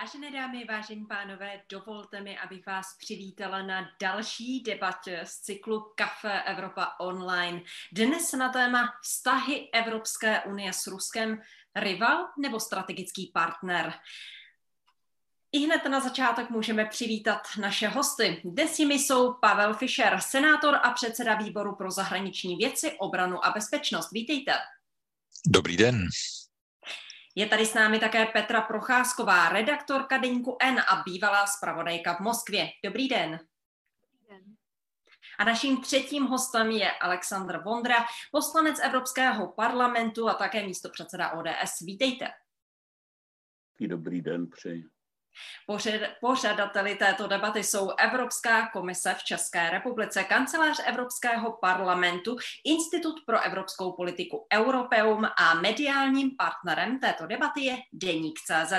Vážené dámy, vážení pánové, dovolte mi, abych vás přivítala na další debatě z cyklu Kafe Evropa Online. Dnes na téma vztahy Evropské unie s Ruskem, rival nebo strategický partner. I hned na začátek můžeme přivítat naše hosty. Dnes jimi jsou Pavel Fischer, senátor a předseda výboru pro zahraniční věci, obranu a bezpečnost. Vítejte. Dobrý den. Je tady s námi také Petra Procházková, redaktorka Deníku N a bývalá zpravodajka v Moskvě. Dobrý den. A naším třetím hostem je Aleksandr Vondra, poslanec Evropského parlamentu a také místo předseda ODS. Vítejte. Dobrý den, přeji. Pořadateli této debaty jsou Evropská komise v České republice, kancelář Evropského parlamentu, Institut pro evropskou politiku Europeum a mediálním partnerem této debaty je Deník CZ.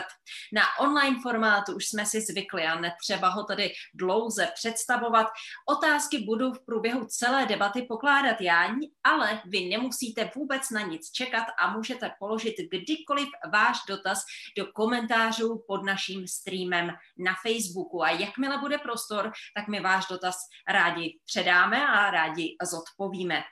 Na online formátu už jsme si zvykli a netřeba ho tedy dlouze představovat. Otázky budu v průběhu celé debaty pokládat já, ale vy nemusíte vůbec na nic čekat a můžete položit kdykoliv váš dotaz do komentářů pod naším streamem na Facebooku. A jakmile bude prostor, tak my váš dotaz rádi předáme a rádi zodpovíme.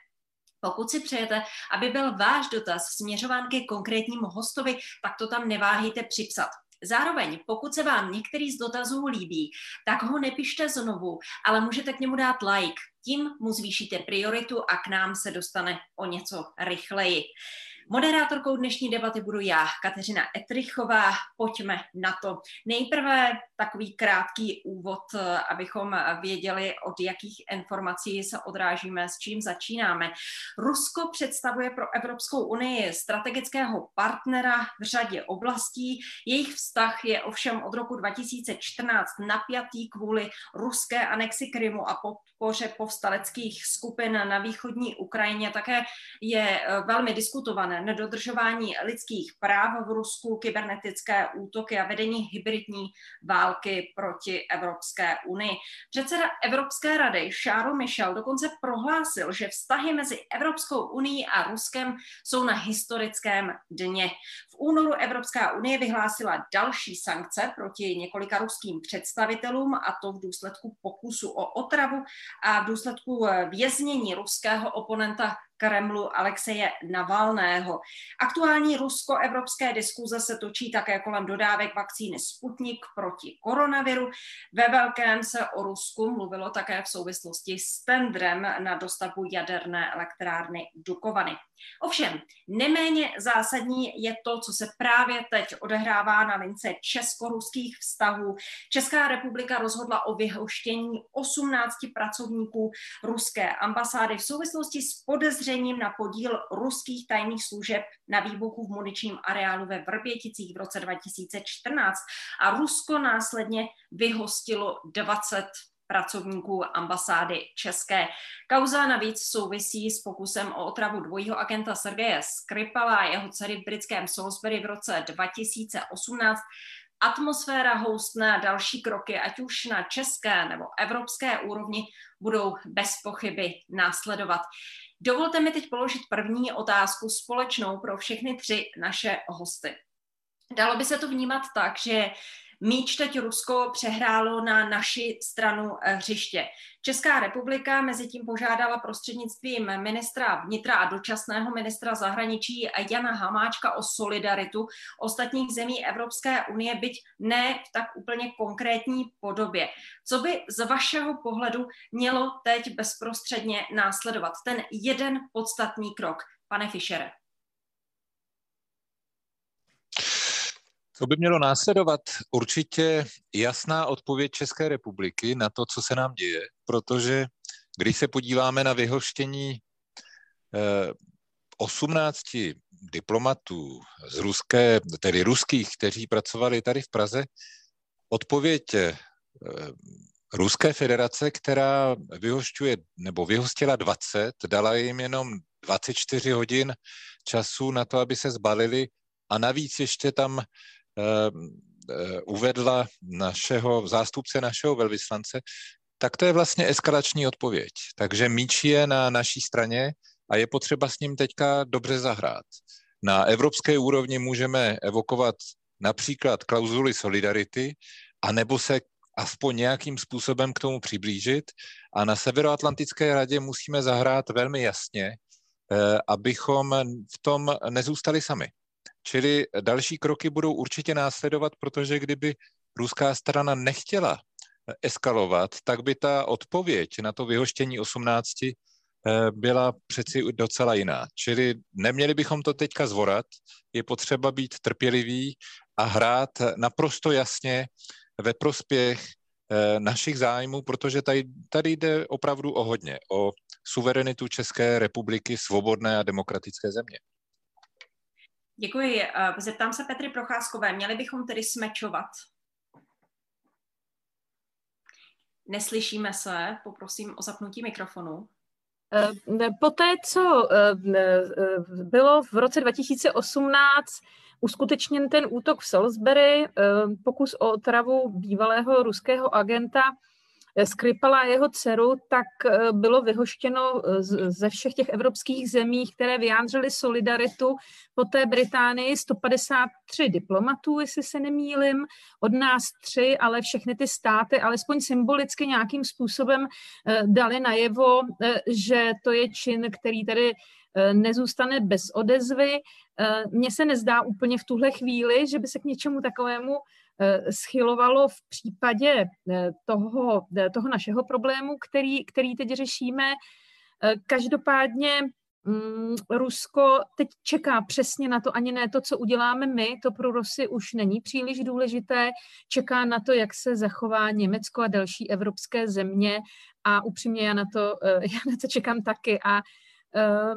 Pokud si přejete, aby byl váš dotaz směřován ke konkrétnímu hostovi, tak to tam neváhejte připsat. Zároveň, pokud se vám některý z dotazů líbí, tak ho nepište znovu, ale můžete k němu dát like. Tím mu zvýšíte prioritu a k nám se dostane o něco rychleji. Moderátorkou dnešní debaty budu já, Kateřina Etrichová. Pojďme na to. Nejprve takový krátký úvod, abychom věděli, od jakých informací se odrážíme, s čím začínáme. Rusko představuje pro Evropskou unii strategického partnera v řadě oblastí. Jejich vztah je ovšem od roku 2014 napjatý kvůli ruské anexi Krymu a podpoře povstaleckých skupin na východní Ukrajině. Také je velmi diskutované nedodržování lidských práv v Rusku, kybernetické útoky a vedení hybridní války proti Evropské unii. Předseda Evropské rady Charles Michel dokonce prohlásil, že vztahy mezi Evropskou unii a Ruskem jsou na historickém dně. V únoru Evropská unie vyhlásila další sankce proti několika ruským představitelům a to v důsledku pokusu o otravu a v důsledku věznění ruského oponenta Kremlu Alexeje Navalného. Aktuální rusko-evropské diskuze se točí také kolem dodávek vakcíny Sputnik proti koronaviru. Ve velkém se o Rusku mluvilo také v souvislosti s tendrem na dostavbu jaderné elektrárny Dukovany. Ovšem, neméně zásadní je to, co se právě teď odehrává na lince česko-ruských vztahů. Česká republika rozhodla o vyhoštění 18 pracovníků ruské ambasády v souvislosti s podezřením na podíl ruských tajných služeb na výbuchu v muničním areálu ve Vrběticích v roce 2014 a Rusko následně vyhostilo 20 pracovníků ambasády České. Kauza navíc souvisí s pokusem o otravu dvojího agenta Sergeje Skripala a jeho dcery v britském Salisbury v roce 2018. Atmosféra houstne a další kroky, ať už na české nebo evropské úrovni, budou bez pochyby následovat. Dovolte mi teď položit první otázku společnou pro všechny tři naše hosty. Dalo by se to vnímat tak, že Míč teď Rusko přehrálo na naši stranu eh, hřiště. Česká republika mezi tím požádala prostřednictvím ministra vnitra a dočasného ministra zahraničí Jana Hamáčka o solidaritu ostatních zemí Evropské unie, byť ne v tak úplně konkrétní podobě. Co by z vašeho pohledu mělo teď bezprostředně následovat? Ten jeden podstatný krok, pane Fischere. Co by mělo následovat? Určitě jasná odpověď České republiky na to, co se nám děje, protože když se podíváme na vyhoštění 18 eh, diplomatů z ruské, tedy ruských, kteří pracovali tady v Praze, odpověď eh, Ruské federace, která vyhošťuje nebo vyhostila 20, dala jim jenom 24 hodin času na to, aby se zbalili a navíc ještě tam uvedla našeho zástupce našeho velvyslance, tak to je vlastně eskalační odpověď. Takže míč je na naší straně a je potřeba s ním teďka dobře zahrát. Na evropské úrovni můžeme evokovat například klauzuly solidarity, anebo se aspoň nějakým způsobem k tomu přiblížit. A na Severoatlantické radě musíme zahrát velmi jasně, eh, abychom v tom nezůstali sami. Čili další kroky budou určitě následovat, protože kdyby ruská strana nechtěla eskalovat, tak by ta odpověď na to vyhoštění 18 eh, byla přeci docela jiná. Čili neměli bychom to teďka zvorat, je potřeba být trpělivý a hrát naprosto jasně ve prospěch eh, našich zájmů, protože tady, tady jde opravdu o hodně, o suverenitu České republiky, svobodné a demokratické země. Děkuji. Eh, zeptám se Petry Procházkové. Měli bychom tedy smečovat? Neslyšíme se, poprosím o zapnutí mikrofonu. Eh, poté, co bylo v roce 2018 uskutečněn ten útok v Salisbury, eh, pokus o otravu bývalého ruského agenta eh, Skripala a jeho dceru, tak eh, bylo vyhoštěno ze všech těch evropských zemí, které vyjádřily solidaritu po té Británii 153 diplomatů, jestli se nemýlim, od nás tři, ale všechny ty státy alespoň symbolicky nějakým způsobem dali najevo, že to je čin, který tady nezůstane bez odezvy. Eh, mně se nezdá úplně v tuhle chvíli, že by se k něčemu takovému eh, schylovalo v případě eh, toho, toho našeho problému, který, který teď řešíme. Každopádně mm, Rusko teď čeká přesně na to, ani ne to, co uděláme my, to pro Rusy už není příliš důležité, čeká na to, jak se zachová Německo a další evropské země a upřímně já na to, já na to čekám taky a Eh,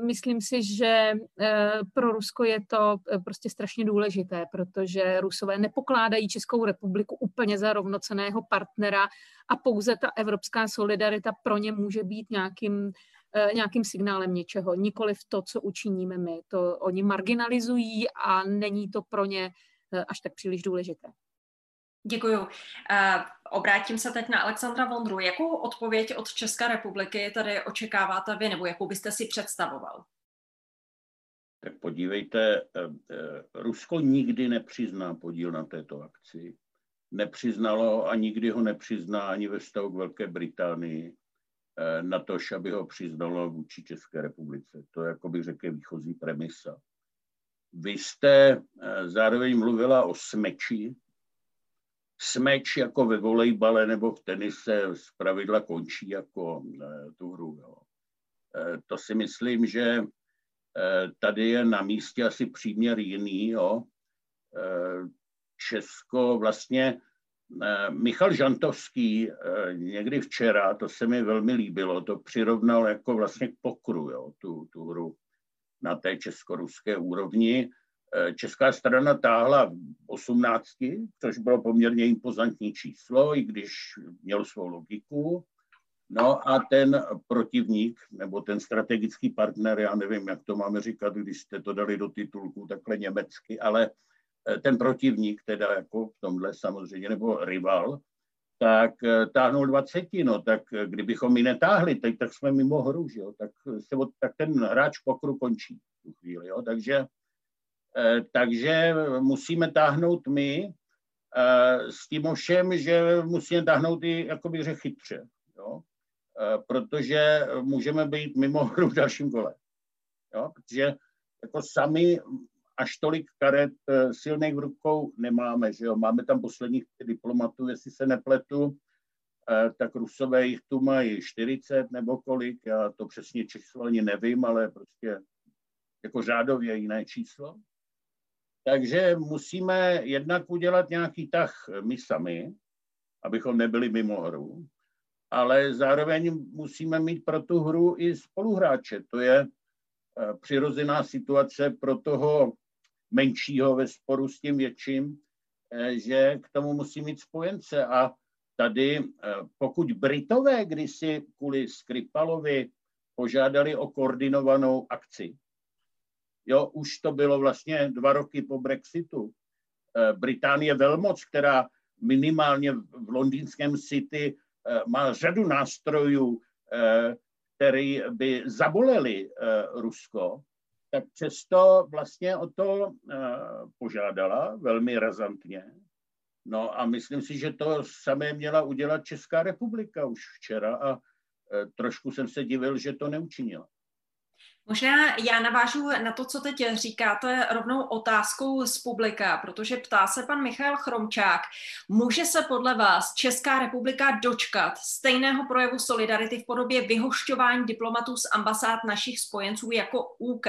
myslím si, že eh, pro Rusko je to eh, prostě strašně důležité, protože Rusové nepokládají Českou republiku úplně za rovnoceného partnera a pouze ta evropská solidarita pro ně může být nějakým nějakým signálem něčeho, nikoli v to, co učiníme my. To oni marginalizují a není to pro ně až tak příliš důležité. Děkuju. Obrátím se teď na Alexandra Vondru. Jakou odpověď od České republiky tady očekáváte vy, nebo jakou byste si představoval? Tak podívejte, eh, eh, Rusko nikdy nepřizná podíl na této akci. Nepřiznalo a nikdy ho nepřizná ani ve vztahu k Velké Británii, eh, na to, aby ho přiznalo vůči České republice. To je, jako bych řekl, výchozí premisa. Vy jste zároveň mluvila o smeči, smeč jako ve volejbale nebo v tenise z pravidla končí jako eh, tu hru. Jo. Eh, to si myslím, že eh, tady je na místě asi příměr jiný. Jo. Česko vlastně Michal Žantovský někdy včera, to se mi velmi líbilo, to přirovnal jako vlastně k pokru, jo, tu, tu hru na té česko-ruské úrovni. Eh, česká strana táhla 18, což bylo poměrně impozantní číslo, i když měl svou logiku. No a ten protivník, nebo ten strategický partner, já nevím, jak to máme říkat, když jste to dali do titulku takhle německy, ale eh, ten protivník, teda jako v tomhle samozřejmě, nebo rival, tak eh, táhnul 20, no tak kdybychom mi netáhli, tak, tak jsme mimo hru, že jo? Tak, se, tak ten hráč pokru končí v tu chvíli, jo? takže takže musíme táhnout my, eh, s tím ovšem, že musíme táhnout i, jako bych řekl, chytře, jo? Eh, protože můžeme být mimo hru v dalším kole. Jo? Protože jako sami až tolik karet silných v rukou nemáme, že jo? Máme tam posledních diplomatů, jestli se nepletu, tak Rusové jich tu mají 40 nebo kolik, já to přesně číslo ani nevím, ale prostě jako řádově jiné číslo. Takže musíme jednak udělat nějaký tah my sami, abychom nebyli mimo hru, ale zároveň musíme mít pro tu hru i spoluhráče. To je eh, přirozená situace pro toho menšího ve sporu s tím větším, eh, že k tomu musí mít spojence. A tady, eh, pokud Britové kdysi kvůli Skripalovi požádali o koordinovanou akci, Jo, už to bylo vlastně dva roky po Brexitu. Eh, Británie velmoc, která minimálně v londýnském City eh, má řadu nástrojů, eh, který by zaboleli Rusko, tak přesto vlastně o to požádala velmi razantně. No a myslím si, že to samé měla udělat Česká republika už včera a trošku jsem se divil, že to neučinila. Možná já navážu na to, co teď říkáte, rovnou otázkou z publika, protože ptá se pan Michal Chromčák. Může se podle vás Česká republika dočkat stejného projevu solidarity v podobě vyhošťování diplomatů z ambasád našich spojenců jako UK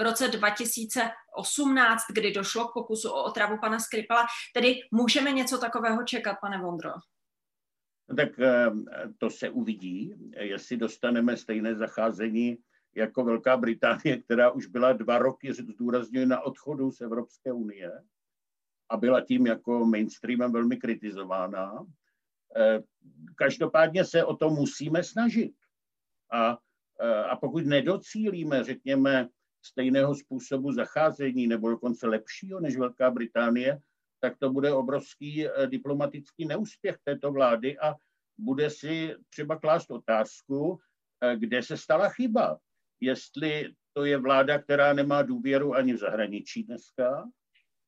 v roce 2018, kdy došlo k pokusu o otravu pana Skripala? Tedy můžeme něco takového čekat, pane Vondro? Tak eh, to se uvidí, jestli dostaneme stejné zacházení jako Velká Británie, která už byla dva roky, zdůrazňuje, na odchodu z Evropské unie a byla tím jako mainstreamem velmi kritizována. Eh, každopádně se o to musíme snažit. A, eh, a pokud nedocílíme, řekněme, stejného způsobu zacházení nebo dokonce lepšího než Velká Británie, tak to bude obrovský eh, diplomatický neúspěch této vlády a bude si třeba klást otázku, kde se stala chyba jestli to je vláda, která nemá důvěru ani v zahraničí dneska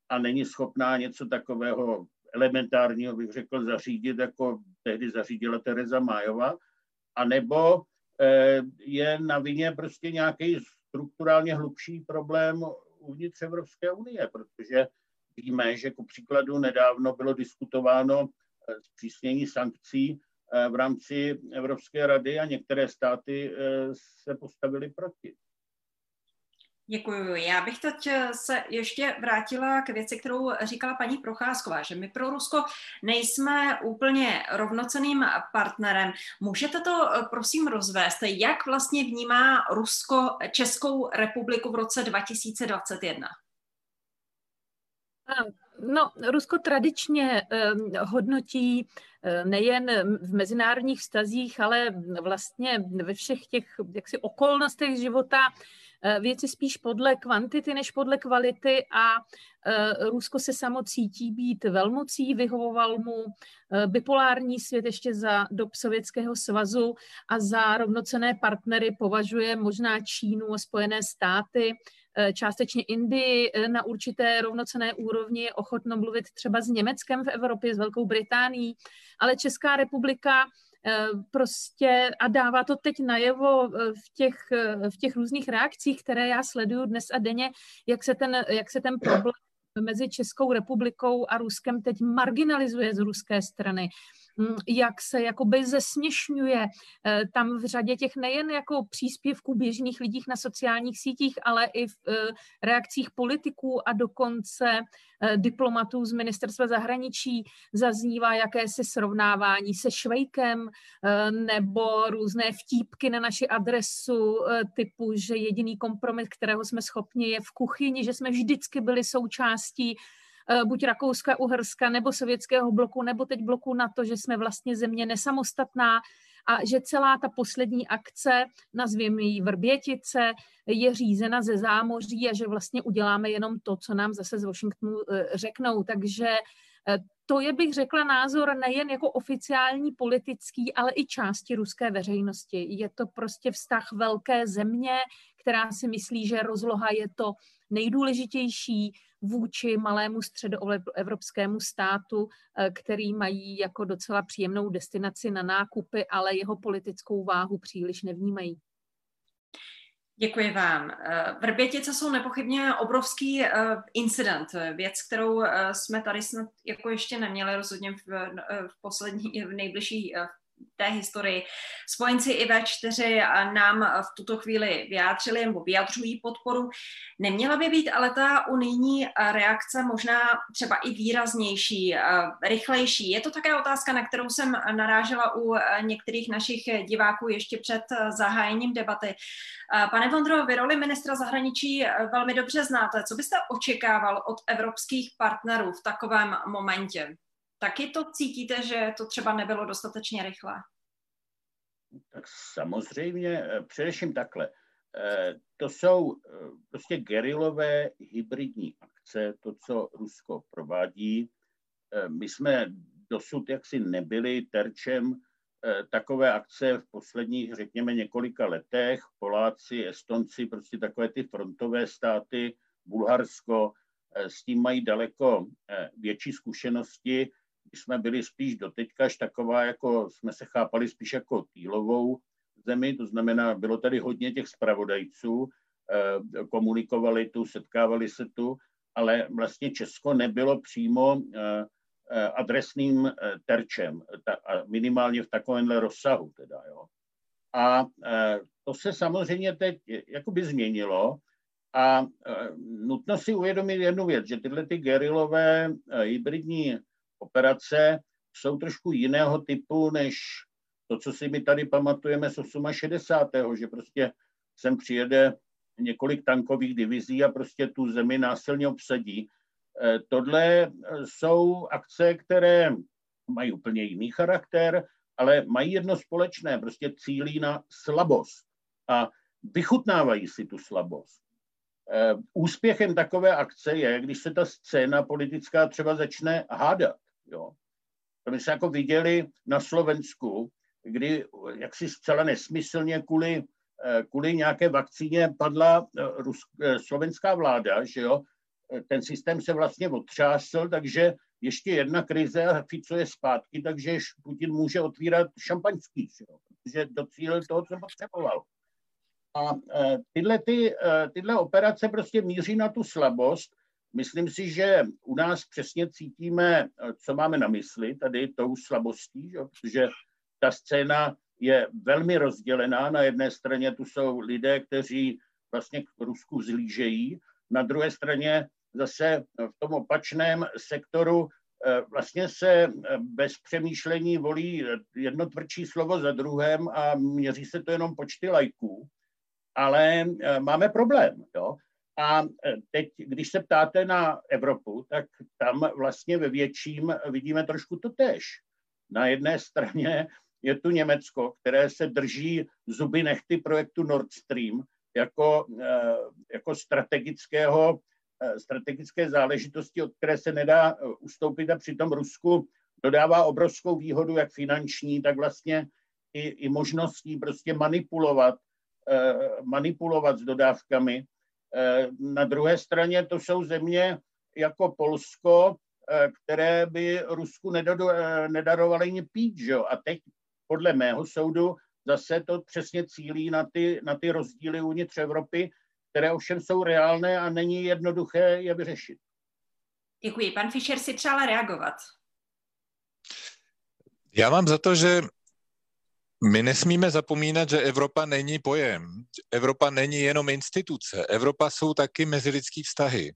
a není schopná něco takového elementárního, bych řekl, zařídit, jako tehdy zařídila Tereza Májova, anebo eh, je na vině prostě nějaký strukturálně hlubší problém uvnitř Evropské unie, protože víme, že ku příkladu nedávno bylo diskutováno eh, zpřísnění sankcí v rámci Evropské rady a některé státy eh, se postavily proti. Děkuji. Já bych teď eh, se ještě vrátila k věci, kterou říkala paní Procházková, že my pro Rusko nejsme úplně rovnoceným partnerem. Můžete to prosím rozvést, jak vlastně vnímá Rusko Českou republiku v roce 2021? No, Rusko tradičně eh, hodnotí eh, nejen v mezinárodních vztazích, ale vlastně ve všech těch jaksi okolnostech života eh, věci spíš podle kvantity než podle kvality a Rusko se samo cítí být velmocí, vyhovoval mu bipolární svět ještě za dob Sovětského svazu a za rovnocené partnery považuje možná Čínu a Spojené státy, Eh, částečně Indii eh, na určité rovnocené úrovni je ochotno mluvit třeba s Německem v Evropě, s Velkou Británií, ale Česká republika eh, prostě a dává to teď najevo v těch, v těch různých reakcích, které já sleduju dnes a denně, jak se ten, jak se ten problém mezi Českou republikou a Ruskem teď marginalizuje z ruské strany. Mm, jak se jakoby zesměšňuje eh, tam v řadě těch nejen jako příspěvků běžných lidí na sociálních sítích, ale i v eh, reakcích politiků a dokonce eh, diplomatů z ministerstva zahraničí zaznívá jakési srovnávání se Švejkem nebo různé vtípky na naši adresu typu, že jediný kompromis, kterého jsme schopni, je v kuchyni, že jsme vždycky byli součástí buď Rakouska, Uherska nebo sovětského bloku, nebo teď bloku na to, že jsme vlastně země nesamostatná a že celá ta poslední akce, nazvěme ji Vrbětice, je řízena ze zámoří a že vlastně uděláme jenom to, co nám zase z Washingtonu eh, řeknou. Takže eh, to je, bych řekla, názor nejen jako oficiální politický, ale i části ruské veřejnosti. Je to prostě vztah velké země, která si myslí, že rozloha je to nejdůležitější vůči malému středoevropskému státu, eh, který mají jako docela příjemnou destinaci na nákupy, ale jeho politickou váhu příliš nevnímají. Děkuji vám. Eh, Vrbětice jsou nepochybně obrovský eh, incident, věc, kterou jsme tady snad jako ještě neměli rozhodně v, v poslední, v nejbližší té historii. Spojenci i V4 nám v tuto chvíli vyjádřili nebo vyjadřují podporu. Neměla by být ale ta unijní reakce možná třeba i výraznější, rychlejší. Je to také otázka, na kterou jsem narážela u některých našich diváků ještě před zahájením debaty. Pane Vondro, vy roli ministra zahraničí velmi dobře znáte. Co byste očekával od evropských partnerů v takovém momentě? Taky to cítíte, že to třeba nebylo dostatečně rychle? Tak samozřejmě, eh, především takhle. Eh, to jsou eh, prostě gerilové hybridní akce, to, co Rusko provádí. My jsme dosud jaksi nebyli terčem takové akce v posledních, řekněme, několika letech. Poláci, Estonci, prostě takové ty frontové státy, Bulharsko, s tím mají daleko větší zkušenosti. Jsme byli spíš doteďka až taková, jako jsme se chápali spíš jako týlovou zemi, to znamená, bylo tady hodně těch zpravodajců, eh, komunikovali tu, setkávali se tu, ale vlastně Česko nebylo přímo eh, eh, adresným terčem, minimálně v takovémhle rozsahu. Teda, jo. A to se samozřejmě teď jakoby změnilo a nutno si uvědomit jednu věc, že tyhle ty gerilové hybridní operace jsou trošku jiného typu než to, co si my tady pamatujeme z 68. že prostě sem přijede několik tankových divizí a prostě tu zemi násilně obsadí. Eh, tohle eh, jsou akce, které mají úplně jiný charakter, ale mají jedno společné, prostě cílí na slabost a vychutnávají si tu slabost. Eh, úspěchem takové akce je, když se ta scéna politická třeba začne hádat. Jo. To my jsme jako viděli na Slovensku, kdy jaksi zcela nesmyslně kvůli, eh, kvůli nějaké vakcíně padla eh, Rus, eh, slovenská vláda, že jo, ten systém se vlastně otřásl, takže ještě jedna krize a Fico je zpátky, takže Putin může otvírat šampaňský, že jo, protože docílil toho, co potřeboval. A tyhle, ty, tyhle operace prostě míří na tu slabost. Myslím si, že u nás přesně cítíme, co máme na mysli tady tou slabostí, že? protože ta scéna je velmi rozdělená. Na jedné straně tu jsou lidé, kteří vlastně k Rusku zlížejí, na druhé straně zase v tom opačném sektoru eh, vlastně se eh, bez přemýšlení volí jedno tvrdší slovo za druhém a měří se to jenom počty lajků. Ale eh, máme problém. Jo? A teď, když se ptáte na Evropu, tak tam vlastně ve větším vidíme trošku to tež. Na jedné straně je tu Německo, které se drží zuby nechty projektu Nord Stream jako, eh, jako strategického, eh, strategické záležitosti, od které se nedá ustoupit a přitom Rusku dodává obrovskou výhodu, jak finanční, tak vlastně i, i možností prostě manipulovat, manipulovat s dodávkami. Na druhé straně to jsou země jako Polsko, které by Rusku nedarovaly ani pít. Že? A teď podle mého soudu zase to přesně cílí na ty, na ty rozdíly uvnitř Evropy, které ovšem jsou reálné a není jednoduché je vyřešit. Děkuji. Pan Fischer si přál reagovat. Já mám za to, že my nesmíme zapomínat, že Evropa není pojem. Evropa není jenom instituce. Evropa jsou taky mezilidský vztahy.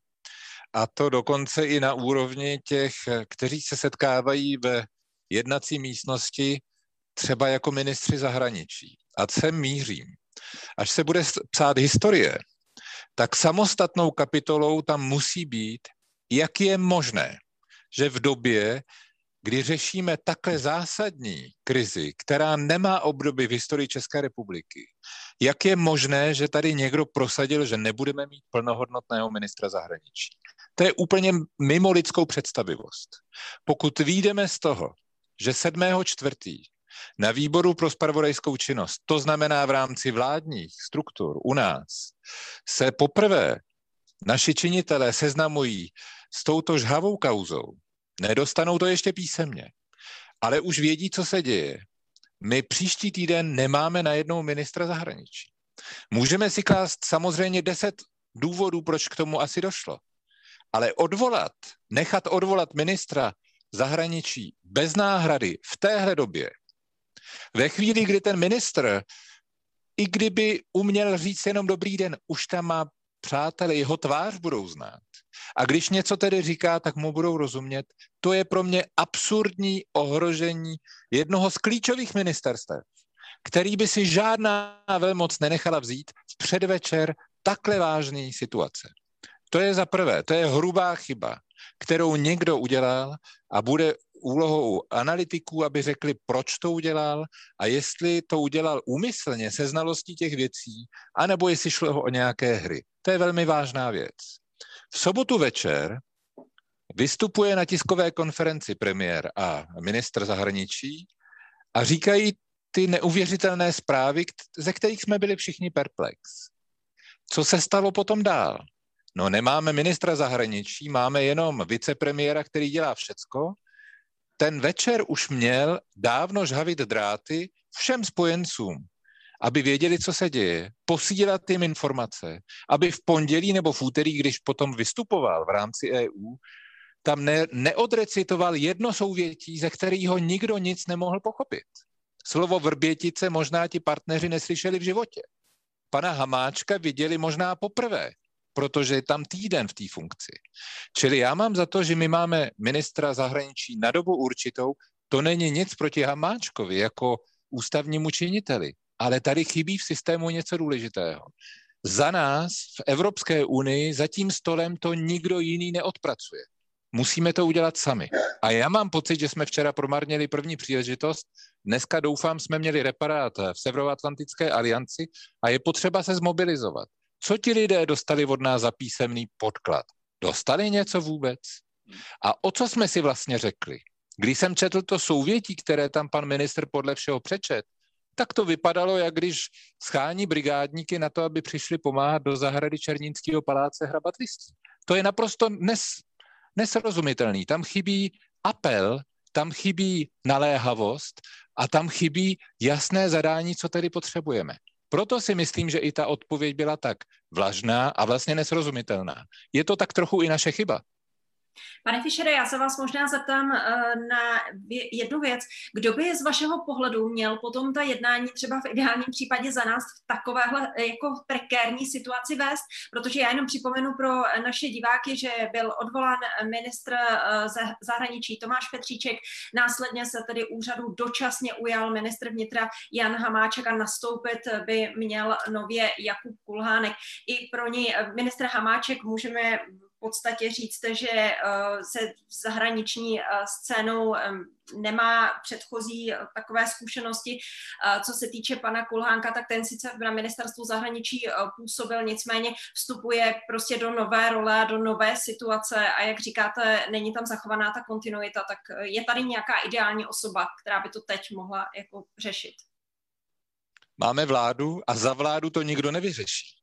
A to dokonce i na úrovni těch, kteří se setkávají ve jednací místnosti třeba jako ministři zahraničí. A sem mířím. Až se bude psát historie, tak samostatnou kapitolou tam musí být, jak je možné, že v době, kdy řešíme takhle zásadní krizi, která nemá obdoby v historii České republiky, jak je možné, že tady někdo prosadil, že nebudeme mít plnohodnotného ministra zahraničí. To je úplně mimo lidskou představivost. Pokud výjdeme z toho, že 7. čtvrtý na výboru pro spravodajskou činnost, to znamená v rámci vládních struktur u nás, se poprvé naši činitelé seznamují s touto žhavou kauzou. Nedostanou to ještě písemně, ale už vědí, co se děje. My příští týden nemáme na jednou ministra zahraničí. Můžeme si klást samozřejmě deset důvodů, proč k tomu asi došlo. Ale odvolat, nechat odvolat ministra zahraničí bez náhrady v téhle době ve chvíli, kdy ten ministr, i kdyby uměl říct jenom dobrý den, už tam má přátelé, jeho tvář budou znát. A když něco tedy říká, tak mu budou rozumět. To je pro mě absurdní ohrožení jednoho z klíčových ministerstev, který by si žádná velmoc nenechala vzít v předvečer takhle vážné situace. To je za prvé, to je hrubá chyba, kterou někdo udělal a bude úlohou analytiků, aby řekli, proč to udělal a jestli to udělal úmyslně se znalostí těch věcí, anebo jestli šlo o nějaké hry. To je velmi vážná věc. V sobotu večer vystupuje na tiskové konferenci premiér a ministr zahraničí a říkají ty neuvěřitelné zprávy, ze kterých jsme byli všichni perplex. Co se stalo potom dál? No nemáme ministra zahraničí, máme jenom vicepremiéra, který dělá všecko. Ten večer už měl dávno žhavit dráty všem spojencům, aby věděli, co se děje, posílat jim informace, aby v pondělí nebo v úterý, když potom vystupoval v rámci EU, tam ne, neodrecitoval jedno souvětí, ze kterého nikdo nic nemohl pochopit. Slovo vrbětice možná ti partneři neslyšeli v životě. Pana Hamáčka viděli možná poprvé, protože je tam týden v té funkci. Čili já mám za to, že my máme ministra zahraničí na dobu určitou, to není nic proti Hamáčkovi jako ústavnímu činiteli, ale tady chybí v systému něco důležitého. Za nás v Evropské unii za tím stolem to nikdo jiný neodpracuje. Musíme to udělat sami. A já mám pocit, že jsme včera promarnili první příležitost. Dneska doufám, jsme měli reparát v Severoatlantické alianci a je potřeba se zmobilizovat. Co ti lidé dostali od nás za písemný podklad? Dostali něco vůbec? A o co jsme si vlastně řekli? Když jsem četl to souvětí, které tam pan ministr podle všeho přečet, tak to vypadalo, jak když schání brigádníky na to, aby přišli pomáhat do zahrady Černínského paláce hrabat listí. To je naprosto nes, nesrozumitelný. Tam chybí apel, tam chybí naléhavost a tam chybí jasné zadání, co tedy potřebujeme. Proto si myslím, že i ta odpověď byla tak vlažná a vlastně nesrozumitelná. Je to tak trochu i naše chyba. Pane Fischere, já se vás možná zeptám eh, na jednu věc. Kdo by z vašeho pohledu měl potom ta jednání třeba v ideálním případě za nás v takovéhle eh, jako prekérní situaci vést? Protože já jenom připomenu pro naše diváky, že byl odvolán ministr eh, zahraničí Tomáš Petříček, následně se tedy úřadu dočasně ujal ministr vnitra Jan Hamáček a nastoupit by měl nově Jakub Kulhánek. I pro ní ministr Hamáček můžeme podstatě říct, že eh, se zahraniční eh, scénou nemá předchozí eh, takové zkušenosti. Co se týče pana Kulhánka, tak ten sice na ministerstvu zahraničí působil, nicméně vstupuje prostě do nové role, do nové situace a jak říkáte, není tam zachovaná ta kontinuita, tak je tady nějaká ideální osoba, která by to teď mohla jako řešit. Máme vládu a za vládu to nikdo nevyřeší.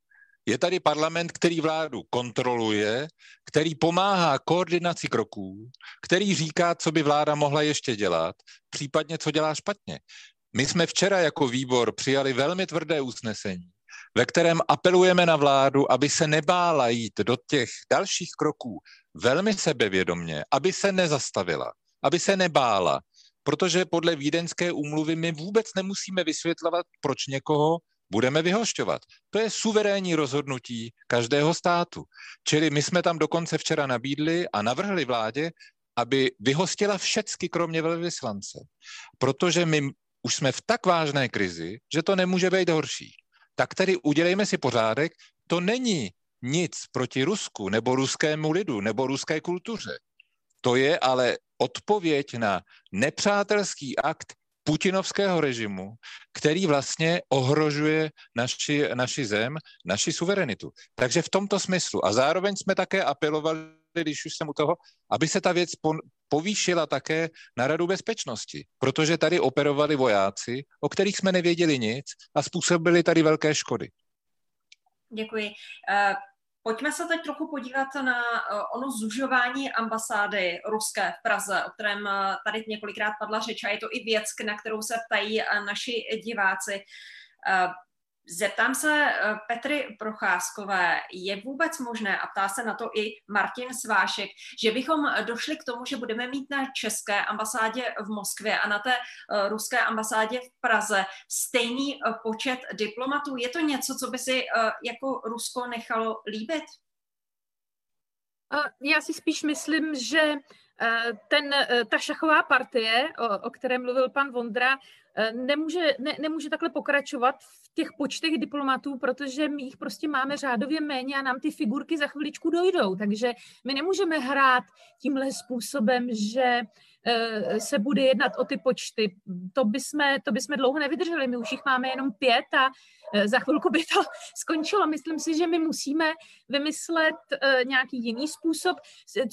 Je tady parlament, který vládu kontroluje, který pomáhá koordinaci kroků, který říká, co by vláda mohla ještě dělat, případně co dělá špatně. My jsme včera jako výbor přijali velmi tvrdé usnesení, ve kterém apelujeme na vládu, aby se nebála jít do těch dalších kroků velmi sebevědomně, aby se nezastavila, aby se nebála, protože podle Vídeňské úmluvy my vůbec nemusíme vysvětlovat, proč někoho budeme vyhošťovat. To je suverénní rozhodnutí každého státu. Čili my jsme tam dokonce včera nabídli a navrhli vládě, aby vyhostila všecky, kromě velvyslance. Protože my už jsme v tak vážné krizi, že to nemůže být horší. Tak tedy udělejme si pořádek, to není nic proti Rusku, nebo ruskému lidu, nebo ruské kultuře. To je ale odpověď na nepřátelský akt putinovského režimu, který vlastně ohrožuje naši, naši zem, naši suverenitu. Takže v tomto smyslu. A zároveň jsme také apelovali, když už jsem u toho, aby se ta věc povýšila také na Radu bezpečnosti, protože tady operovali vojáci, o kterých jsme nevěděli nic a způsobili tady velké škody. Děkuji. Uh... Pojďme se teď trochu podívat na eh, ono zužování ambasády ruské v Praze, o kterém eh, tady několikrát padla řeč a je to i věc, na kterou se ptají eh, naši diváci. Zeptám se eh, Petry Procházkové, je vůbec možné, a ptá se na to i Martin Svášek, že bychom došli k tomu, že budeme mít na české ambasádě v Moskvě a na té eh, ruské ambasádě v Praze stejný eh, počet diplomatů? Je to něco, co by si jako Rusko nechalo líbit? Já si spíš myslím, že ten, ta šachová partie, o, o které mluvil pan Vondra, nemůže, ne, nemůže takhle pokračovat v těch počtech diplomatů, protože my jich prostě máme řádově méně a nám ty figurky za chviličku dojdou. Takže my nemůžeme hrát tímhle způsobem, že se bude jednat o ty počty. To bychom, to bychom dlouho nevydrželi, my už jich máme jenom pět a za chvilku by to skončilo. Myslím si, že my musíme vymyslet nějaký jiný způsop,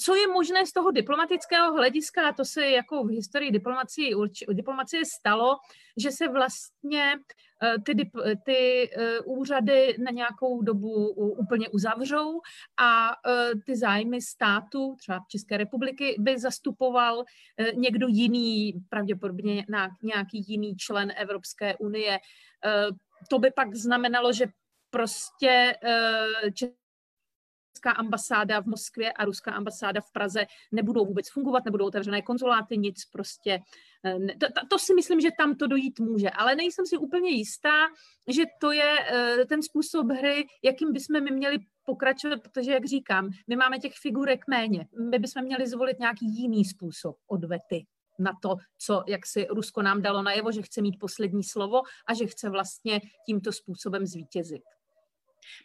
co je možné z toho diplomatického hlediska, a to se jako v historii diplomacie, diplomacie stalo, že se vlastně Eh, ty, ty eh, úřady na nějakou dobu úplně uzavřou a eh, ty zájmy státu, třeba České republiky, by zastupoval někdo jiný, pravděpodobně nějaký jiný člen Evropské unie. To by pak znamenalo, že prostě česká ambasáda v Moskvě a ruská ambasáda v Praze nebudou vůbec fungovat, nebudou otevřené konzuláty, nic prostě. Eh, to, to si myslím, že tam to dojít může, ale nejsem si úplně jistá, že to je eh, ten způsob hry, jakým bychom my měli pokračovat, protože, jak říkám, my máme těch figurek méně. My bychom měli zvolit nějaký jiný způsob odvety na to, co, jak si Rusko nám dalo najevo, že chce mít poslední slovo a že chce vlastně tímto způsobem zvítězit.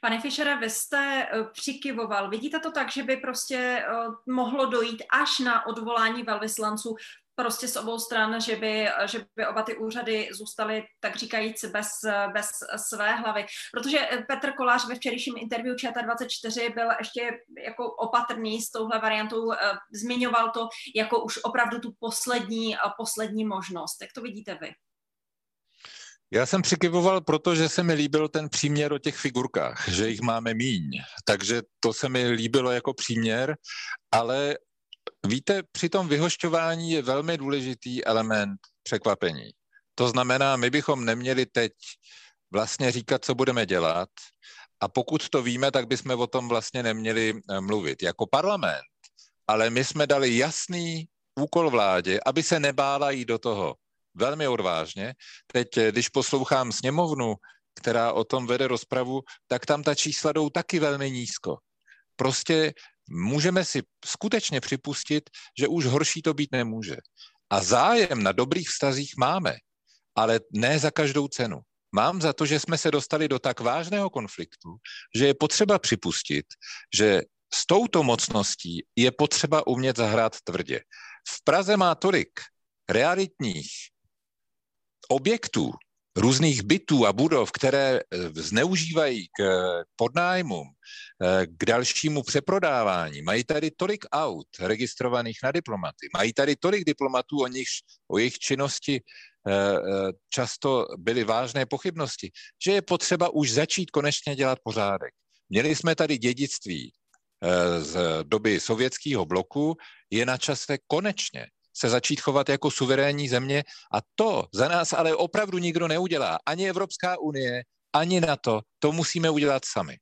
Pane Fischere, vy jste eh, přikyvoval. Vidíte to tak, že by prostě eh, mohlo dojít až na odvolání velvyslanců prostě z obou stran, že by, že by oba ty úřady zůstaly, tak říkajíc, bez, bez své hlavy. Protože eh, Petr Kolář ve včerejším interview ČT24 byl ještě jako opatrný s touhle variantou, zmiňoval to jako už opravdu tu poslední, poslední možnost. Jak to vidíte vy? Já jsem přikyvoval, protože se mi líbil ten příměr o těch figurkách, že jich máme míň. Takže to se mi líbilo jako příměr, ale víte, při tom vyhošťování je velmi důležitý element překvapení. To znamená, my bychom neměli teď vlastně říkat, co budeme dělat a pokud to víme, tak bychom o tom vlastně neměli eh, mluvit. Jako parlament, ale my jsme dali jasný úkol vládě, aby se nebála jít do toho velmi odvážně. Teď, eh, když poslouchám sněmovnu, která o tom vede rozpravu, tak tam ta čísla jdou taky velmi nízko. Prostě můžeme si skutečně připustit, že už horší to být nemůže. A zájem na dobrých vztazích máme, ale ne za každou cenu. Mám za to, že jsme se dostali do tak vážného konfliktu, že je potřeba připustit, že s touto mocností je potřeba umět zahrát tvrdě. V Praze má tolik realitních objektů, různých bytů a budov, které eh, zneužívají k eh, podnájmům, eh, k dalšímu přeprodávání. Mají tady tolik aut registrovaných na diplomaty, mají tady tolik diplomatů, o nich, o jejich činnosti často byly vážné pochybnosti, že je potřeba už začít konečně dělat pořádek. Měli jsme tady dědictví z doby sovětského bloku, je na čase konečně se začít chovat jako suverénní země a to za nás ale opravdu nikdo neudělá. Ani Evropská unie, ani NATO. To musíme udělat sami.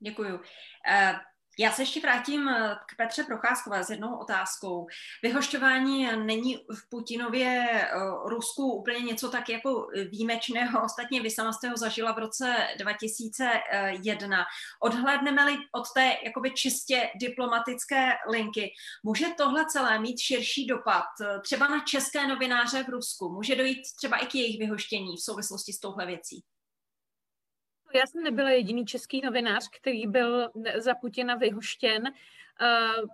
Děkuju. Eh, já se ještě vrátím eh, k Petře Procházkové s jednou otázkou. Vyhošťování není v Putinově eh, Rusku úplně něco tak jako výjimečného. Ostatně vy sama jste ho zažila v roce 2001. Odhlédneme-li od té jakoby čistě diplomatické linky, může tohle celé mít širší dopad eh, třeba na české novináře v Rusku? Může dojít třeba i k jejich vyhoštění v souvislosti s touhle věcí? Já jsem nebyla jediný český novinář, který byl za Putina vyhoštěn.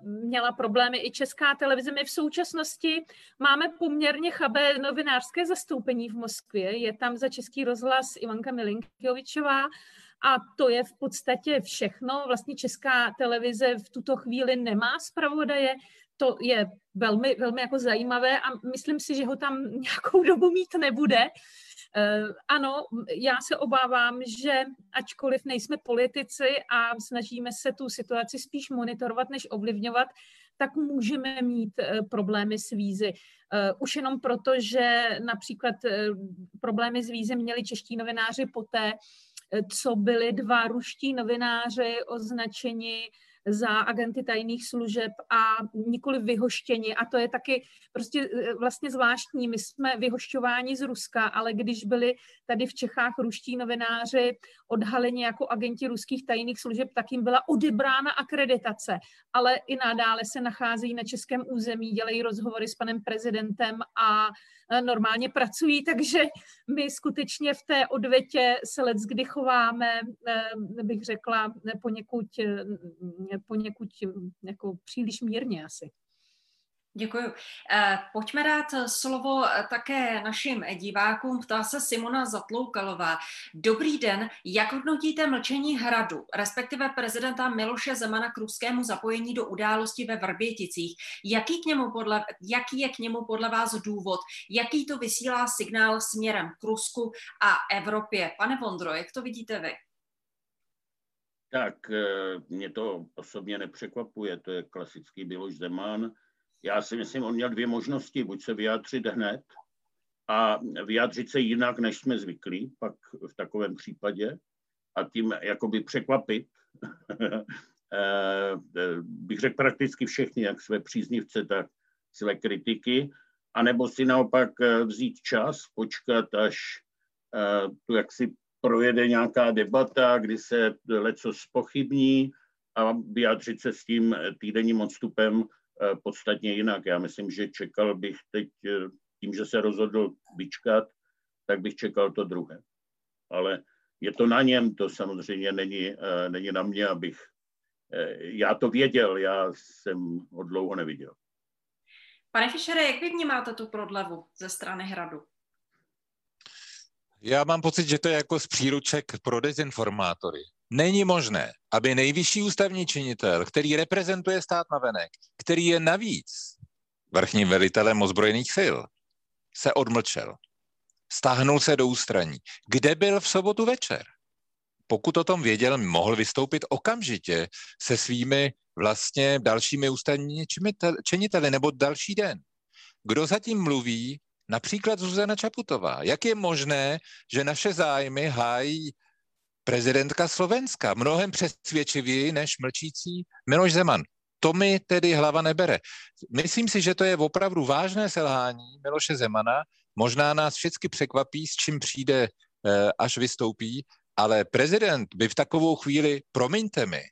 Měla problémy i česká televize. My v současnosti máme poměrně chabé novinářské zastoupení v Moskvě. Je tam za český rozhlas Ivanka Milinkiovičová, a to je v podstatě všechno. Vlastně česká televize v tuto chvíli nemá zpravodaje, to je velmi, velmi jako zajímavé a myslím si, že ho tam nějakou dobu mít nebude. Eh, ano, já se obávám, že ačkoliv nejsme politici a snažíme se tu situaci spíš monitorovat, než ovlivňovat, tak můžeme mít eh, problémy s vízy. Eh, už jenom proto, že například problémy s vízy měli čeští novináři poté, co byli dva ruští novináři označeni za agenty tajných služeb a nikoli vyhoštěni. A to je taky prostě e, vlastně zvláštní. My jsme vyhošťováni z Ruska, ale když byli tady v Čechách ruští novináři odhaleni jako agenti ruských tajných služeb, tak jim byla odebrána akreditace. Ale i nadále se nacházejí na českém území, dělají rozhovory s panem prezidentem a normálně pracují, takže my skutečně v té odvětě se let kdy chováme, e, bych řekla, poněkud poněkud jako příliš mírně asi. Děkuji. Eh, pojďme dát slovo eh, také našim divákům. Ptá se Simona Zatloukalová. Dobrý den, jak hodnotíte mlčení hradu, respektive prezidenta Miloše Zemana k ruskému zapojení do události ve Vrběticích? Jaký, k němu podle, jaký je k němu podle vás důvod? Jaký to vysílá signál směrem k Rusku a Evropě? Pane Vondro, jak to vidíte vy? Tak eh, mě to osobně nepřekvapuje, to je klasický Miloš Zeman, já si myslím, on měl dvě možnosti, buď se vyjádřit hned a vyjádřit se jinak, než jsme zvyklí, pak v takovém případě, a tím jakoby překvapit, eh, bych řekl prakticky všechny, jak své příznivce, tak své kritiky, anebo si naopak eh, vzít čas, počkat, až eh, tu jaksi projede nějaká debata, kdy se leco spochybní a vyjádřit se s tím týdenním odstupem Eh, podstatně jinak. Já myslím, že čekal bych teď, eh, tím, že se rozhodl vyčkat, tak bych čekal to druhé. Ale je to na něm, to samozřejmě není, eh, není na mě, abych já to věděl, já jsem ho dlouho neviděl. Pane Fischere, jak vy vnímáte tu prodlevu ze strany hradu? Já mám pocit, že to je jako z příruček pro dezinformátory. Není možné, aby nejvyšší ústavní činitel, který reprezentuje stát na venek, který je navíc vrchním velitelem ozbrojených sil, se odmlčel. Stáhnul se do ústraní. Kde byl v sobotu večer? Pokud o tom věděl, mohl vystoupit okamžitě se svými vlastně dalšími ústavními činiteli nebo další den. Kdo zatím mluví, například Zuzana Čaputová. Jak je možné, že naše zájmy hájí prezidentka Slovenska mnohem přesvědčivěji než mlčící Miloš Zeman. To mi tedy hlava nebere. Myslím si, že to je opravdu vážné selhání Miloše Zemana. Možná nás všichni překvapí, s čím přijde, eh, až vystoupí, ale prezident by v takovou chvíli, promiňte mi,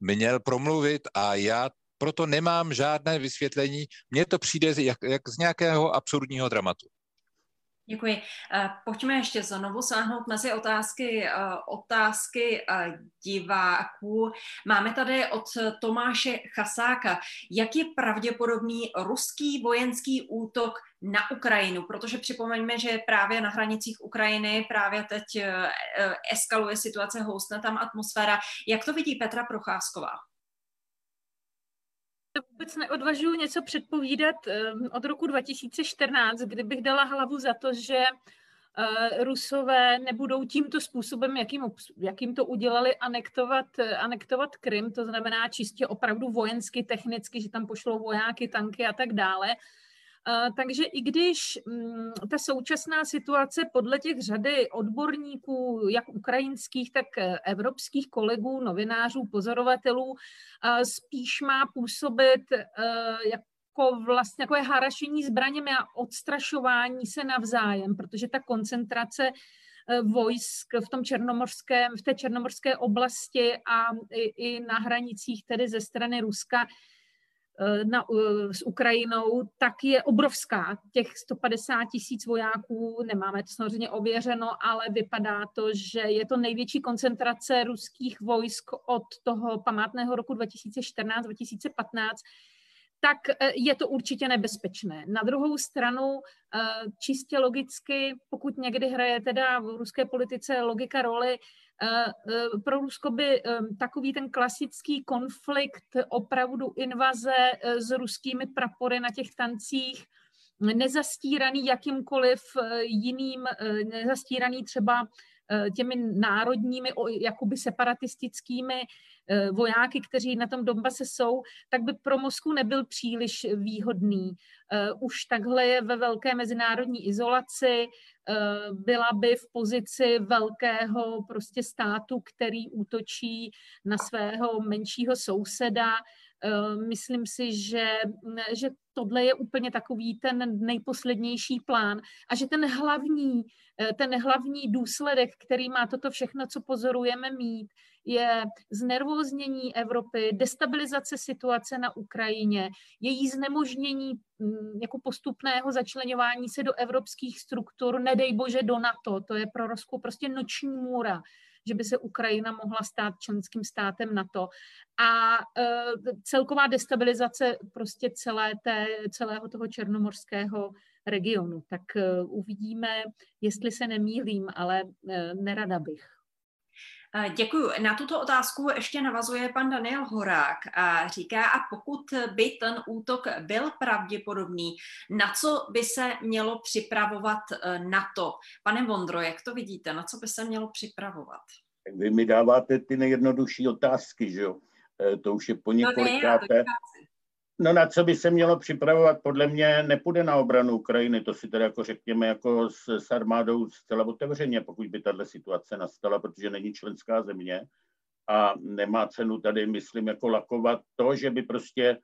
měl promluvit a já proto nemám žádné vysvětlení. Mně to přijde jak, jak z nějakého absurdního dramatu. Děkuji. Eh, pojďme ještě znovu sáhnout mezi otázky, eh, otázky eh, diváků. Máme tady od Tomáše Chasáka. Jak je pravděpodobný ruský vojenský útok na Ukrajinu? Protože připomeňme, že právě na hranicích Ukrajiny právě teď eskaluje situace, houstne tam atmosféra. Jak to vidí Petra Procházková? Vůbec neodvažuji něco předpovídat ehm, od roku 2014, kdybych dala hlavu za to, že eh, Rusové nebudou tímto způsobem, jakým, jakým to udělali, anektovat, anektovat Krym, to znamená čistě opravdu vojensky, technicky, že tam pošlou vojáky, tanky a tak dále, takže i když mm, ta současná situace podle těch řady odborníků, jak ukrajinských, tak e, evropských kolegů, novinářů, pozorovatelů, spíš má působit e, jako vlastně jako je harašení zbraněmi a odstrašování se navzájem, protože ta koncentrace vojsk v, tom černomorském, v té černomorské oblasti a i, i na hranicích tedy ze strany Ruska Eh, na, eh, s Ukrajinou, tak je obrovská. Těch 150 tisíc vojáků, nemáme to samozřejmě ověřeno, ale vypadá to, že je to největší koncentrace ruských vojsk od toho památného roku 2014-2015, tak eh, je to určitě nebezpečné. Na druhou stranu, čistě logicky, pokud někdy hraje teda v ruské politice logika roli, Eh, eh, pro Rusko by takový ten klasický konflikt, opravdu invaze eh, s ruskými prapory na těch tancích, nezastíraný jakýmkoliv jiným, nezastíraný třeba těmi národními, jakoby separatistickými vojáky, kteří na tom Donbase jsou, tak by pro Moskvu nebyl příliš výhodný. Už takhle je ve velké mezinárodní izolaci, Eh, byla by v pozici velkého prostě státu, který útočí na svého menšího souseda. Eh, myslím si, že, že tohle je úplně takový ten nejposlednější plán a že ten hlavní, eh, ten hlavní důsledek, který má toto všechno, co pozorujeme mít, je znervóznění Evropy, destabilizace situace na Ukrajině, její znemožnění mm, jako postupného začlenování se do evropských struktur, nedej bože do NATO, to je pro Rusku prostě noční můra. Že by se Ukrajina mohla stát členským státem NATO. A celková destabilizace prostě celé té, celého toho černomorského regionu. Tak uvidíme, jestli se nemýlím, ale nerada bych. Děkuji. Na tuto otázku ještě navazuje pan Daniel Horák a říká, a pokud by ten útok byl pravděpodobný, na co by se mělo připravovat e, na to? Pane Vondro, jak to vidíte, na co by se mělo připravovat? Vy mi dáváte ty nejjednodušší otázky, že jo? E, to už je po několikáté. No, No na co by se mělo připravovat, podle mě nepůjde na obranu Ukrajiny, to si tedy jako řekněme jako s, s armádou zcela otevřeně, pokud by tahle situace nastala, protože není členská země a nemá cenu tady, myslím, jako lakovat to, že by prostě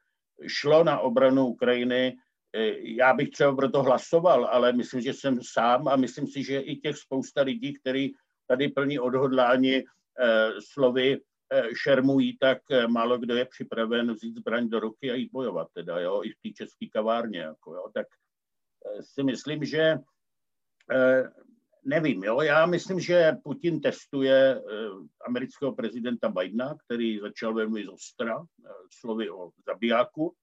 šlo na obranu Ukrajiny. E, já bych třeba proto hlasoval, ale myslím, že jsem sám a myslím si, že i těch spousta lidí, kteří tady plní odhodlání eh, slovy šermují, tak eh, málo kdo je připraven vzít zbraň do ruky a jít bojovat, teda, jo, i v té české kavárně, jako, jo, tak eh, si myslím, že nevím, jo, já myslím, že Putin testuje amerického prezidenta Bidena, který začal velmi zostra, slovy o zabijáku,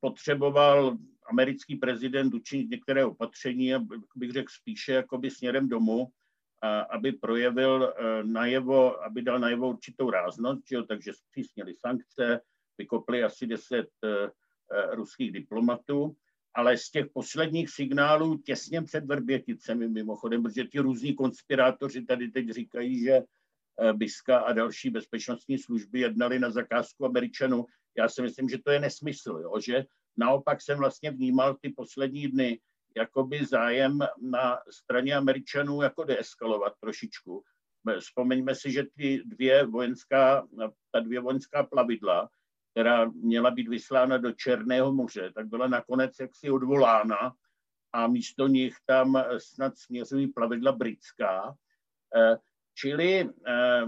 potřeboval americký prezident učinit některé opatření, bych řekl spíše jakoby směrem domů, aby projevil e, najevo, aby dal najevo určitou ráznost, jo, takže zpřísnili sankce, vykopli asi 10 e, e, ruských diplomatů, ale z těch posledních signálů těsně před Vrběticemi mimochodem, protože ti různí konspirátoři tady teď říkají, že Biska a další bezpečnostní služby jednali na zakázku Američanů. Já si myslím, že to je nesmysl, jo? že naopak jsem vlastně vnímal ty poslední dny, jakoby zájem na straně Američanů jako deeskalovat trošičku. Vzpomeňme si, že ty dvě vojenská, ta dvě vojenská plavidla, která měla být vyslána do Černého moře, tak byla nakonec jaksi odvolána a místo nich tam snad směřují plavidla britská. Eh, čili eh,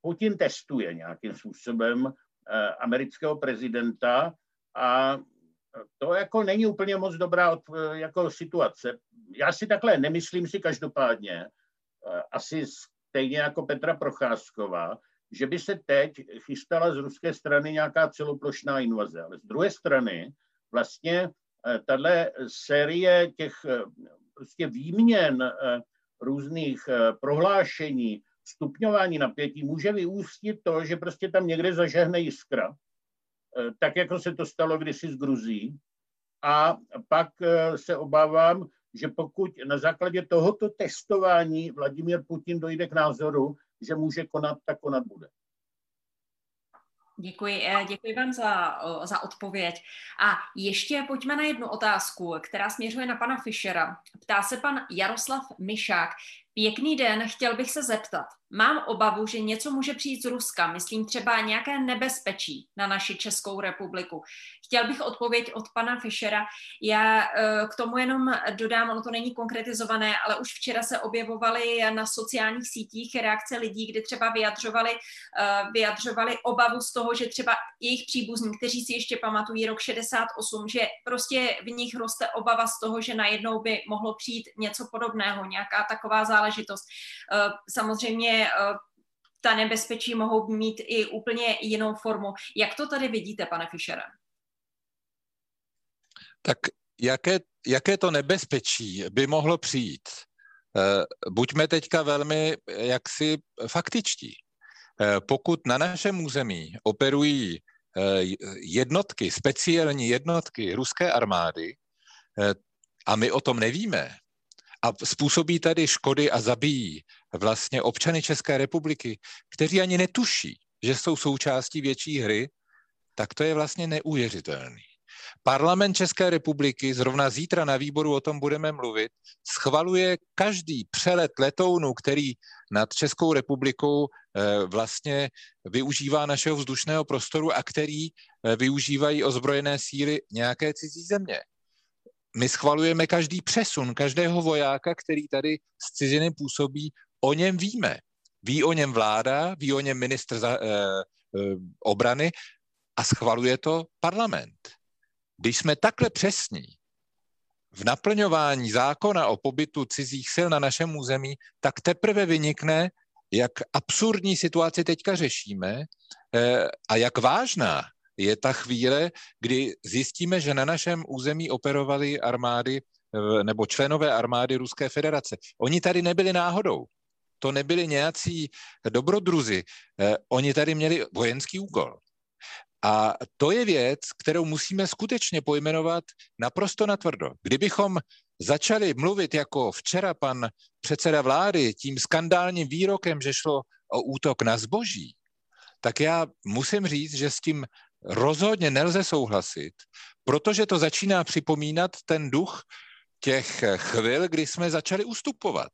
Putin testuje nějakým způsobem amerického prezidenta a to jako není úplně moc dobrá jako situace. Já si takhle nemyslím si každopádně, eh, asi stejně jako Petra Procházková, že by se teď chystala z ruské strany nějaká celoplošná invaze. Ale z druhé strany vlastně eh, tahle série těch eh, prostě výměn různých prohlášení, stupňování napětí může vyústit to, že prostě tam někde zažehne jiskra tak jako se to stalo kdysi z Gruzí. A pak eh, se obávám, že pokud na základě tohoto testování Vladimír Putin dojde k názoru, že může konat, tak konat bude. Děkuji, eh, děkuji vám za, za odpověď. A ještě pojďme na jednu otázku, která směřuje na pana Fischera. Ptá se pan Jaroslav Mišák. Pěkný den, chtěl bych se zeptat. Mám obavu, že něco může přijít z Ruska, myslím třeba nějaké nebezpečí na naši Českou republiku. Chtěl bych odpověď od pana Fischera. Já eh, k tomu jenom dodám, ono to není konkretizované, ale už včera se objevovaly na sociálních sítích reakce lidí, kdy třeba vyjadřovali, eh, vyjadřovali obavu z toho, že třeba jejich příbuzní, kteří si ještě pamatují rok 68, že prostě v nich roste obava z toho, že najednou by mohlo přijít něco podobného, nějaká taková záležitost. Eh, samozřejmě ta nebezpečí mohou mít i úplně jinou formu. Jak to tady vidíte, pane Fischere? Tak jaké, jaké to nebezpečí by mohlo přijít? Eh, buďme teďka velmi jaksi faktičtí. Eh, pokud na našem území operují eh, jednotky, speciální jednotky ruské armády, a my o tom nevíme, a způsobí tady škody a zabijí vlastně občany České republiky, kteří ani netuší, že jsou součástí větší hry, tak to je vlastně neuvěřitelný. Parlament České republiky, zrovna zítra na výboru o tom budeme mluvit, schvaluje každý přelet letounu, který nad Českou republikou eh, vlastně využívá našeho vzdušného prostoru a který eh, využívají ozbrojené síly nějaké cizí země. My schvalujeme každý přesun každého vojáka, který tady z ciziny působí, o něm víme. Ví o něm vláda, ví o něm ministr za, eh, eh, obrany a schvaluje to parlament. Když jsme takhle přesní, v naplňování zákona o pobytu cizích sil na našem území, tak teprve vynikne, jak absurdní situaci teďka řešíme eh, a jak vážná je ta chvíle, kdy zjistíme, že na našem území operovaly armády eh, nebo členové armády Ruské federace. Oni tady nebyli náhodou. To nebyli nějací dobrodruzi. Eh, oni tady měli vojenský úkol. A to je věc, kterou musíme skutečně pojmenovat naprosto natvrdo. Kdybychom začali mluvit jako včera pan předseda vlády tím skandálním výrokem, že šlo o útok na zboží, tak já musím říct, že s tím rozhodně nelze souhlasit, protože to začíná připomínat ten duch těch chvil, kdy jsme začali ustupovat.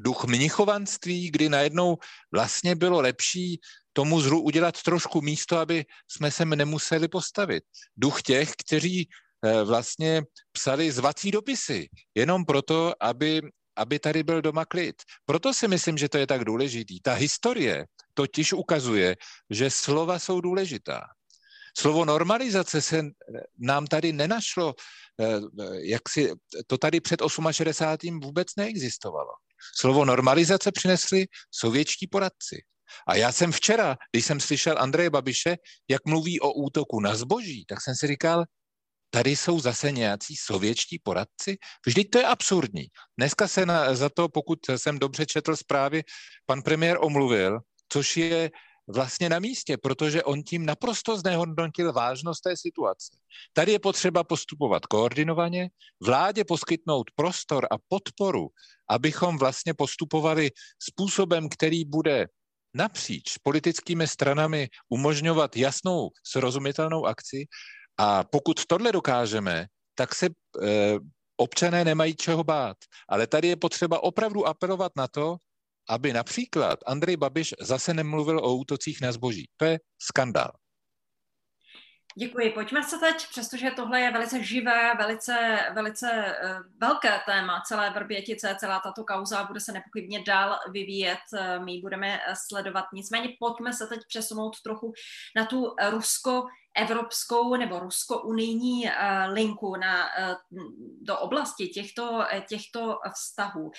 Duch mnichovanství, kdy najednou vlastně bylo lepší tomu zru udělat trošku místo, aby jsme se nemuseli postavit. Duch těch, kteří eh, vlastně psali zvací dopisy, jenom proto, aby, aby tady byl doma klid. Proto si myslím, že to je tak důležitý. Ta historie totiž ukazuje, že slova jsou důležitá. Slovo normalizace se eh, nám tady nenašlo, eh, jak si to tady před 68. vůbec neexistovalo. Slovo normalizace přinesli sovětští poradci. A já jsem včera, když jsem slyšel Andreje Babiše, jak mluví o útoku na zboží, tak jsem si říkal, tady jsou zase nějací sovětští poradci? Vždyť to je absurdní. Dneska se na, za to, pokud jsem dobře četl zprávy, pan premiér omluvil, což je vlastně na místě, protože on tím naprosto znehodnotil vážnost té situace. Tady je potřeba postupovat koordinovaně, vládě poskytnout prostor a podporu, abychom vlastně postupovali způsobem, který bude napříč politickými stranami umožňovat jasnou, srozumitelnou akci a pokud tohle dokážeme, tak se e, občané nemají čeho bát. Ale tady je potřeba opravdu apelovat na to, aby například Andrej Babiš zase nemluvil o útocích na zboží. To je skandál. Děkuji. Pojďme se teď, přestože tohle je velice živé, velice, velice uh, velké téma celé Vrbětice, celá tato kauza bude se nepochybně dál vyvíjet, uh, my ji budeme sledovat. Nicméně pojďme se teď přesunout trochu na tu rusko evropskou nebo rusko-unijní eh, linku na, eh, do oblasti těchto, eh, těchto vztahů.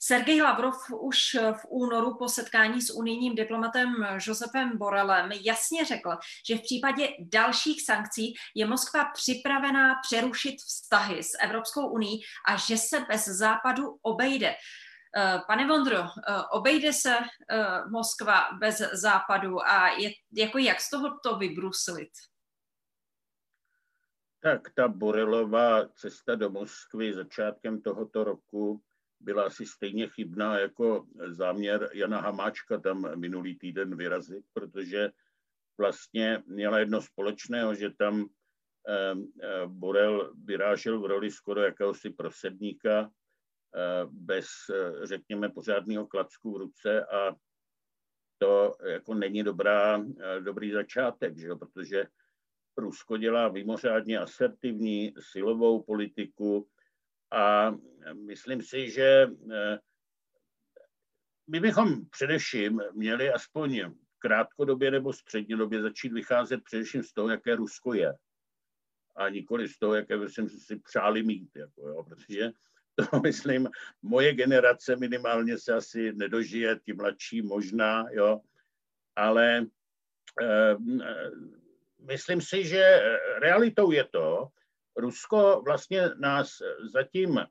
Sergej Lavrov už v únoru po setkání s unijním diplomatem Josepem Borelem jasně řekl, že v případě dalších sankcí je Moskva připravená přerušit vztahy s Evropskou unii a že se bez západu obejde. Pane Vondro, obejde se Moskva bez západu a je, jako jak z toho to vybruslit? Tak ta Borelová cesta do Moskvy začátkem tohoto roku byla asi stejně chybná jako záměr Jana Hamáčka tam minulý týden vyrazit, protože vlastně měla jedno společného, že tam eh, Borel vyrážel v roli skoro jakéhosi prosedníka eh, bez, řekněme, pořádného klacku v ruce a to jako není dobrá, eh, dobrý začátek, že jo? protože Rusko dělá mimořádně asertivní silovou politiku a myslím si, že eh, my bychom především měli aspoň krátkodobě nebo střednědobě začít vycházet především z toho, jaké Rusko je. A nikoli z toho, jaké bychom si přáli mít. Jako, jo, protože to, myslím, moje generace minimálně se asi nedožije, ti mladší možná, jo, ale eh, myslím si, že eh, realitou je to, Rusko vlastně nás zatím eh,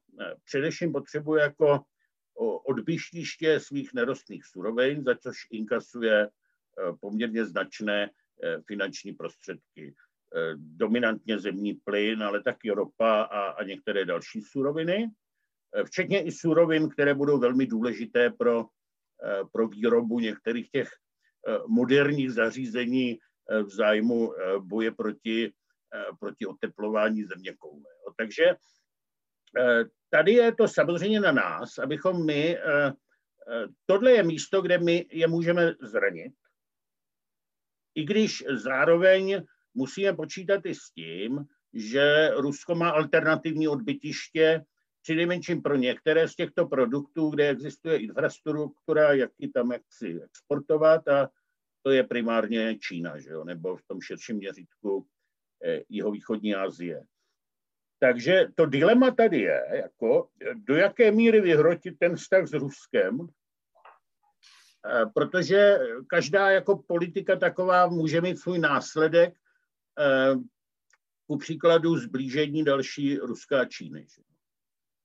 především potřebuje jako odbyštiště svých nerostných surovin, za což inkasuje eh, poměrně značné finanční prostředky. Dominantně zemní plyn, ale taky ropa a, a některé další suroviny, včetně i surovin, které budou velmi důležité pro, pro výrobu některých těch moderních zařízení v zájmu eh, boje proti, eh, proti oteplování země koule. Takže eh, tady je to samozřejmě na nás, abychom my, tohle je místo, kde my je můžeme zranit, i když zároveň musíme počítat i s tím, že Rusko má alternativní odbytiště, přinejmenším pro některé z těchto produktů, kde existuje infrastruktura, jak ji tam jak si exportovat a to je primárně Čína, že jo? nebo v tom širším měřítku eh, jihovýchodní Asie. Takže to dilema tady je, jako, do jaké míry vyhrotit ten vztah s Ruskem, eh, protože každá jako politika taková může mít svůj následek, eh, ku příkladu zblížení další Ruská Číny.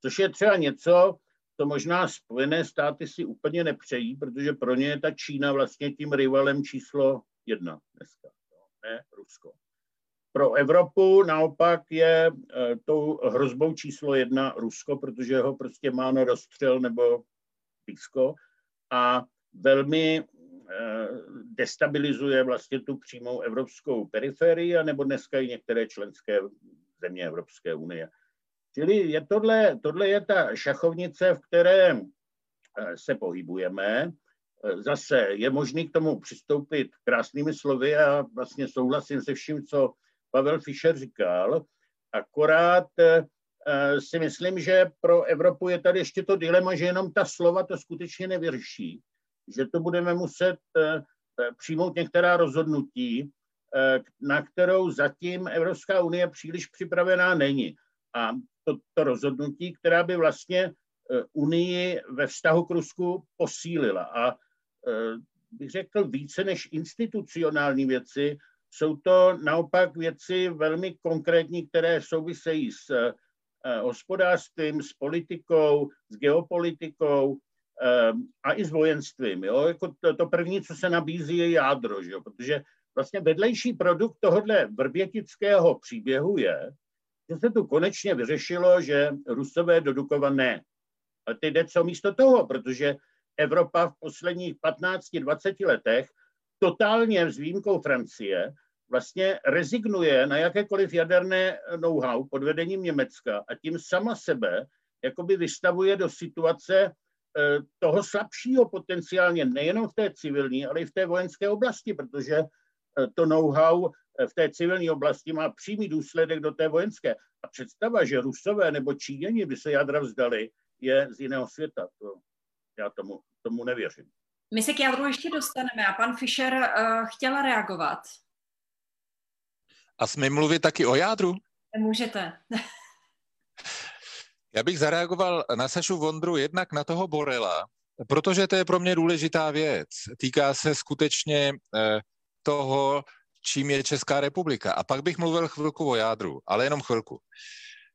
Což je třeba něco, to možná Spojené státy si úplně nepřejí, protože pro ně je ta Čína vlastně tím rivalem číslo jedna dneska, ne Rusko. Pro Evropu naopak je eh, tou hrozbou číslo jedna Rusko, protože ho prostě má na rozstřel nebo blízko a velmi eh, destabilizuje vlastně tu přímou evropskou periferii, nebo dneska i některé členské země Evropské unie. Čili je tohle, tohle je ta šachovnice, v které eh, se pohybujeme. Zase je možný k tomu přistoupit krásnými slovy a vlastně souhlasím se vším, co Pavel Fischer říkal, akorát eh, si myslím, že pro Evropu je tady ještě to dilema, že jenom ta slova to skutečně nevyřeší, že to budeme muset eh, přijmout některá rozhodnutí, eh, na kterou zatím Evropská unie příliš připravená není. A to, to rozhodnutí, která by vlastně Unii ve vztahu k Rusku posílila. A bych řekl více než institucionální věci, jsou to naopak věci velmi konkrétní, které souvisejí s eh, hospodářstvím, s politikou, s geopolitikou eh, a i s vojenstvím. Jo? Jako to, to první, co se nabízí, je jádro, že jo? protože vlastně vedlejší produkt tohohle vrbětického příběhu je, že se tu konečně vyřešilo, že Rusové do Dukova ne. A teď jde co místo toho, protože Evropa v posledních 15-20 letech totálně s výjimkou Francie vlastně rezignuje na jakékoliv jaderné know-how pod vedením Německa a tím sama sebe jakoby vystavuje do situace eh, toho slabšího potenciálně nejenom v té civilní, ale i v té vojenské oblasti, protože eh, to know-how v té civilní oblasti má přímý důsledek do té vojenské. A představa, že Rusové nebo Číňani by se jádra vzdali, je z jiného světa. To, já tomu, tomu nevěřím. My se k jádru ještě dostaneme a pan Fischer uh, chtěl reagovat. A jsme mluvit taky o jádru? Můžete. Já bych zareagoval na Sašu Vondru jednak na toho Borela, protože to je pro mě důležitá věc. Týká se skutečně eh, toho, čím je Česká republika. A pak bych mluvil chvilku o jádru, ale jenom chvilku.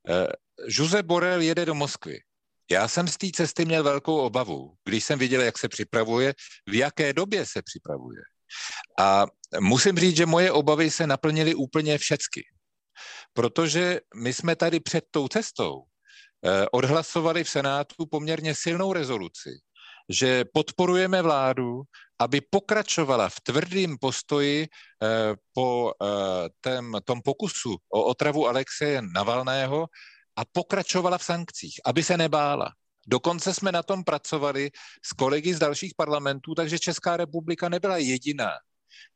Eh, Josep Borel jede do Moskvy. Já jsem z té cesty měl velkou obavu, když jsem viděl, jak se připravuje, v jaké době se připravuje. A musím říct, že moje obavy se naplnily úplně všecky. Protože my jsme tady před tou cestou eh, odhlasovali v Senátu poměrně silnou rezoluci, že podporujeme vládu, aby pokračovala v tvrdém postoji eh, po eh, tém, tom pokusu o otravu Alexeje Navalného a pokračovala v sankcích, aby se nebála. Dokonce jsme na tom pracovali s kolegy z dalších parlamentů, takže Česká republika nebyla jediná,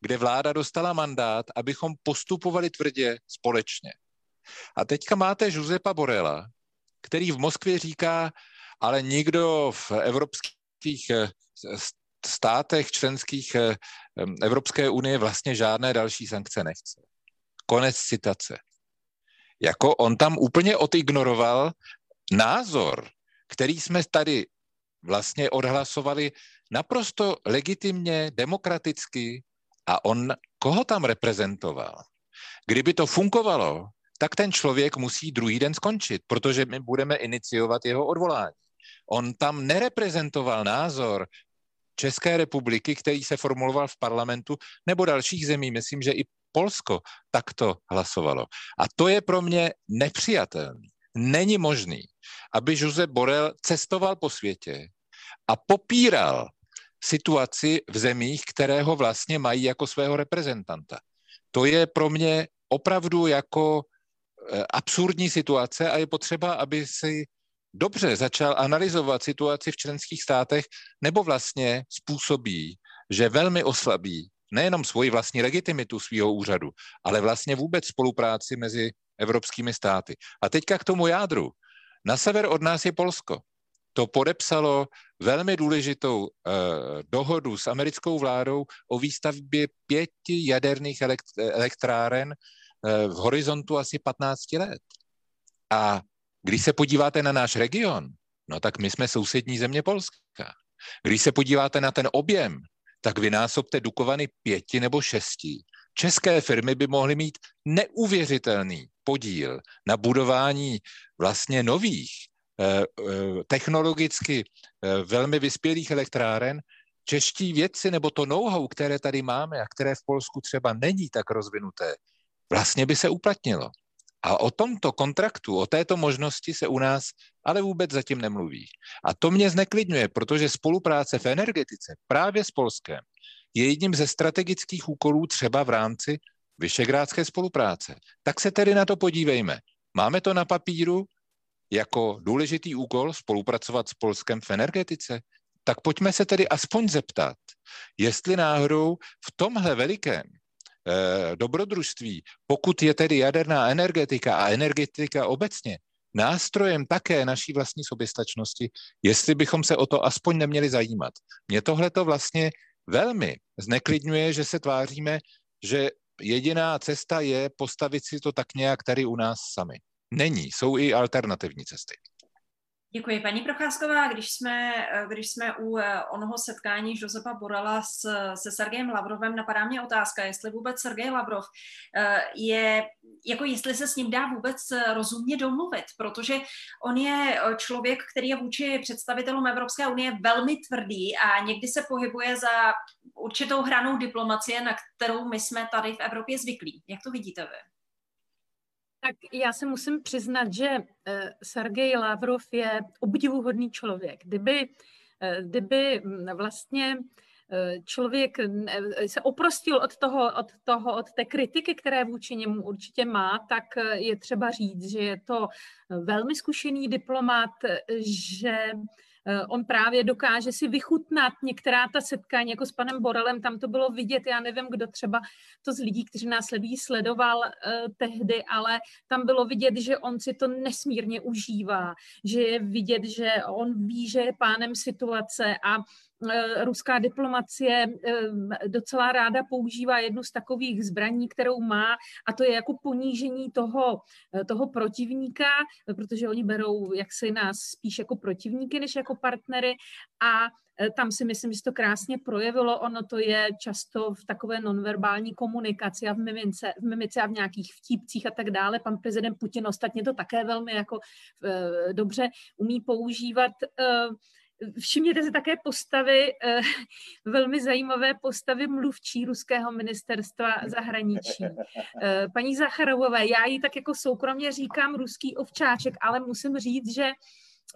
kde vláda dostala mandát, abychom postupovali tvrdě společně. A teďka máte Josepa Borela, který v Moskvě říká, ale nikdo v evropských eh, státech členských eh, Evropské unie vlastně žádné další sankce nechce. Konec citace. Jako on tam úplně odignoroval názor který jsme tady vlastně odhlasovali naprosto legitimně, demokraticky a on koho tam reprezentoval? Kdyby to fungovalo, tak ten člověk musí druhý den skončit, protože my budeme iniciovat jeho odvolání. On tam nereprezentoval názor České republiky, který se formuloval v parlamentu, nebo dalších zemí, myslím, že i Polsko takto hlasovalo. A to je pro mě nepřijatelné. Není možný, aby Josep Borel cestoval po světě a popíral situaci v zemích, které ho vlastně mají jako svého reprezentanta. To je pro mě opravdu jako eh, absurdní situace a je potřeba, aby si dobře začal analyzovat situaci v členských státech, nebo vlastně způsobí, že velmi oslabí nejenom svoji vlastní legitimitu svého úřadu, ale vlastně vůbec spolupráci mezi evropskými státy. A teďka k tomu jádru. Na sever od nás je Polsko. To podepsalo velmi důležitou eh, dohodu s americkou vládou o výstavbě pěti jaderných elektráren eh, v horizontu asi 15 let. A když se podíváte na náš region, no tak my jsme sousední země Polska. Když se podíváte na ten objem, tak vynásobte Dukovany pěti nebo šesti. České firmy by mohly mít neuvěřitelný podíl na budování vlastně nových, eh, eh, technologicky eh, velmi vyspělých elektráren, čeští vědci nebo to know-how, které tady máme a které v Polsku třeba není tak rozvinuté, vlastně by se uplatnilo. A o tomto kontraktu, o této možnosti se u nás ale vůbec zatím nemluví. A to mě zneklidňuje, protože spolupráce v energetice právě s Polskem je jedním ze strategických úkolů třeba v rámci Vyšegrádské spolupráce. Tak se tedy na to podívejme. Máme to na papíru jako důležitý úkol spolupracovat s Polskem v energetice? Tak pojďme se tedy aspoň zeptat, jestli náhodou v tomhle velikém dobrodružství, pokud je tedy jaderná energetika a energetika obecně nástrojem také naší vlastní soběstačnosti, jestli bychom se o to aspoň neměli zajímat. Mě tohle to vlastně velmi zneklidňuje, že se tváříme, že jediná cesta je postavit si to tak nějak tady u nás sami. Není, jsou i alternativní cesty. Děkuji. Paní Procházková, když jsme, když jsme u eh, onoho setkání Josefa Borela s, se Sergejem Lavrovem, napadá mě otázka, jestli vůbec Sergej Lavrov eh, je, jako jestli se s ním dá vůbec rozumně domluvit, protože on je člověk, který je vůči představitelům Evropské unie velmi tvrdý a někdy se pohybuje za určitou hranou diplomacie, na kterou my jsme tady v Evropě zvyklí. Jak to vidíte vy? Tak já se musím přiznat, že eh, Sergej Lavrov je obdivuhodný člověk. Kdyby, eh, kdyby hm, vlastně eh, člověk se oprostil od toho, od toho, od té kritiky, které vůči němu určitě má, tak je třeba říct, že je to velmi zkušený diplomat, že on právě dokáže si vychutnat některá ta setkání, jako s panem Borelem, tam to bylo vidět, já nevím, kdo třeba to z lidí, kteří nás sledují, sledoval uh, tehdy, ale tam bylo vidět, že on si to nesmírně užívá, že je vidět, že on ví, že je pánem situace a Eh, ruská diplomacie eh, docela ráda používá jednu z takových zbraní, kterou má, a to je jako ponížení toho, eh, toho protivníka, protože oni berou jaksi nás spíš jako protivníky, než jako partnery a tam si myslím, že se to krásně projevilo. Ono to je často v takové nonverbální komunikaci a v mimice, v mimice a v nějakých vtípcích a tak dále. Pan prezident Putin ostatně to také velmi jako dobře umí používat. Všimněte si také postavy, eh, velmi zajímavé postavy mluvčí ruského ministerstva zahraničí. Eh, paní Zacharovové, já ji tak jako soukromně říkám ruský ovčáček, ale musím říct, že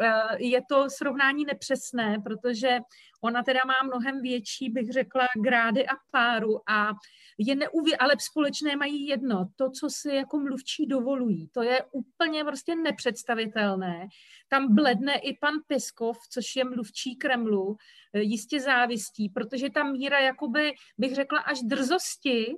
eh, je to srovnání nepřesné, protože ona teda má mnohem větší, bych řekla, grády a páru a je neuvě, ale společné mají jedno, to, co si jako mluvčí dovolují, to je úplně prostě nepředstavitelné. Tam bledne i pan Peskov, což je mluvčí Kremlu, jistě závistí, protože ta míra, jakoby, bych řekla, až drzosti,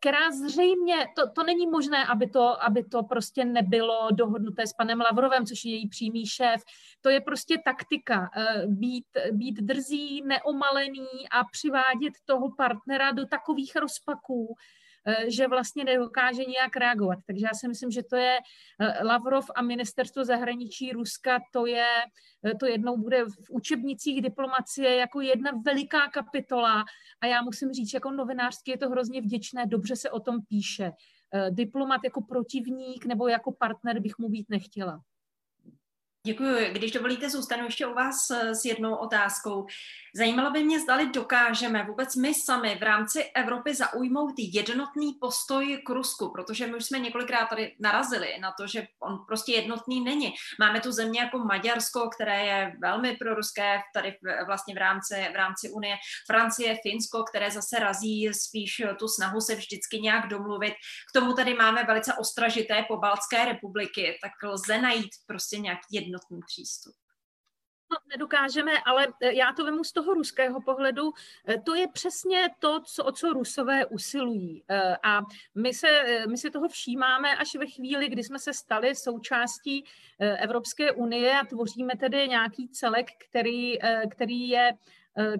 která zřejmě, to, to není možné, aby to, aby to prostě nebylo dohodnuté s panem Lavrovem, což je její přímý šéf, to je prostě taktika, eh, být, být drzí, neomalený a přivádět toho partnera do takových rozpaků, Eh, že vlastně nedokáže nějak reagovat. Takže já si myslím, že to je eh, Lavrov a ministerstvo zahraničí Ruska, to je, eh, to jednou bude v učebnicích diplomacie jako jedna veliká kapitola a já musím říct, jako novinářský je to hrozně vděčné, dobře se o tom píše. Diplomat jako protivník nebo jako partner bych mu být nechtěla. Děkuji. Když dovolíte, zůstanu ještě u vás eh, s jednou otázkou. Zajímalo by mě, zdali dokážeme vůbec my sami v rámci Evropy zaujmout jednotný postoj k Rusku, protože my už jsme několikrát tady narazili na to, že on prostě jednotný není. Máme tu země jako Maďarsko, které je velmi proruské tady vlastně v rámci, v rámci Unie, Francie, Finsko, které zase razí spíš tu snahu se vždycky nějak domluvit. K tomu tady máme velice ostražité pobaltské republiky, tak lze najít prostě nějaký jednotný jednotný přístup. No, nedokážeme, ale e, já to vemu z toho ruského pohledu. E, to je přesně to, co, o co rusové usilují. E, a my, se, my si toho všímáme až ve chvíli, kdy jsme se stali součástí Evropské unie a tvoříme tedy nějaký celek, který, který je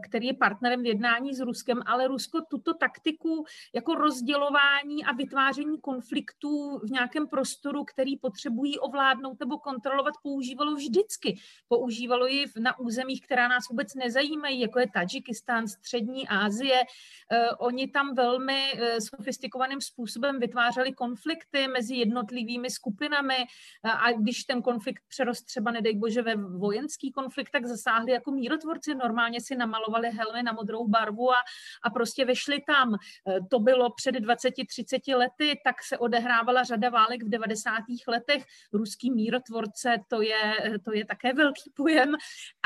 který je partnerem v jednání s Ruskem, ale Rusko tuto taktiku jako rozdělování a vytváření konfliktů v nějakém prostoru, který potřebují ovládnout nebo kontrolovat, používalo vždycky. Používalo ji na územích, která nás vůbec nezajímají, jako je Tadžikistán, Střední Asie. Eh, oni tam velmi eh, sofistikovaným způsobem vytvářeli konflikty mezi jednotlivými skupinami a když ten konflikt přerost třeba, nedej bože, ve vojenský konflikt, tak zasáhli jako mírotvorci. Normálně si namalovali helmy na modrou barvu a, a prostě vešli tam. E, to bylo před 20-30 lety, tak se odehrávala řada válek v 90. letech. Ruský mírotvorce, to je, to je také velký pojem.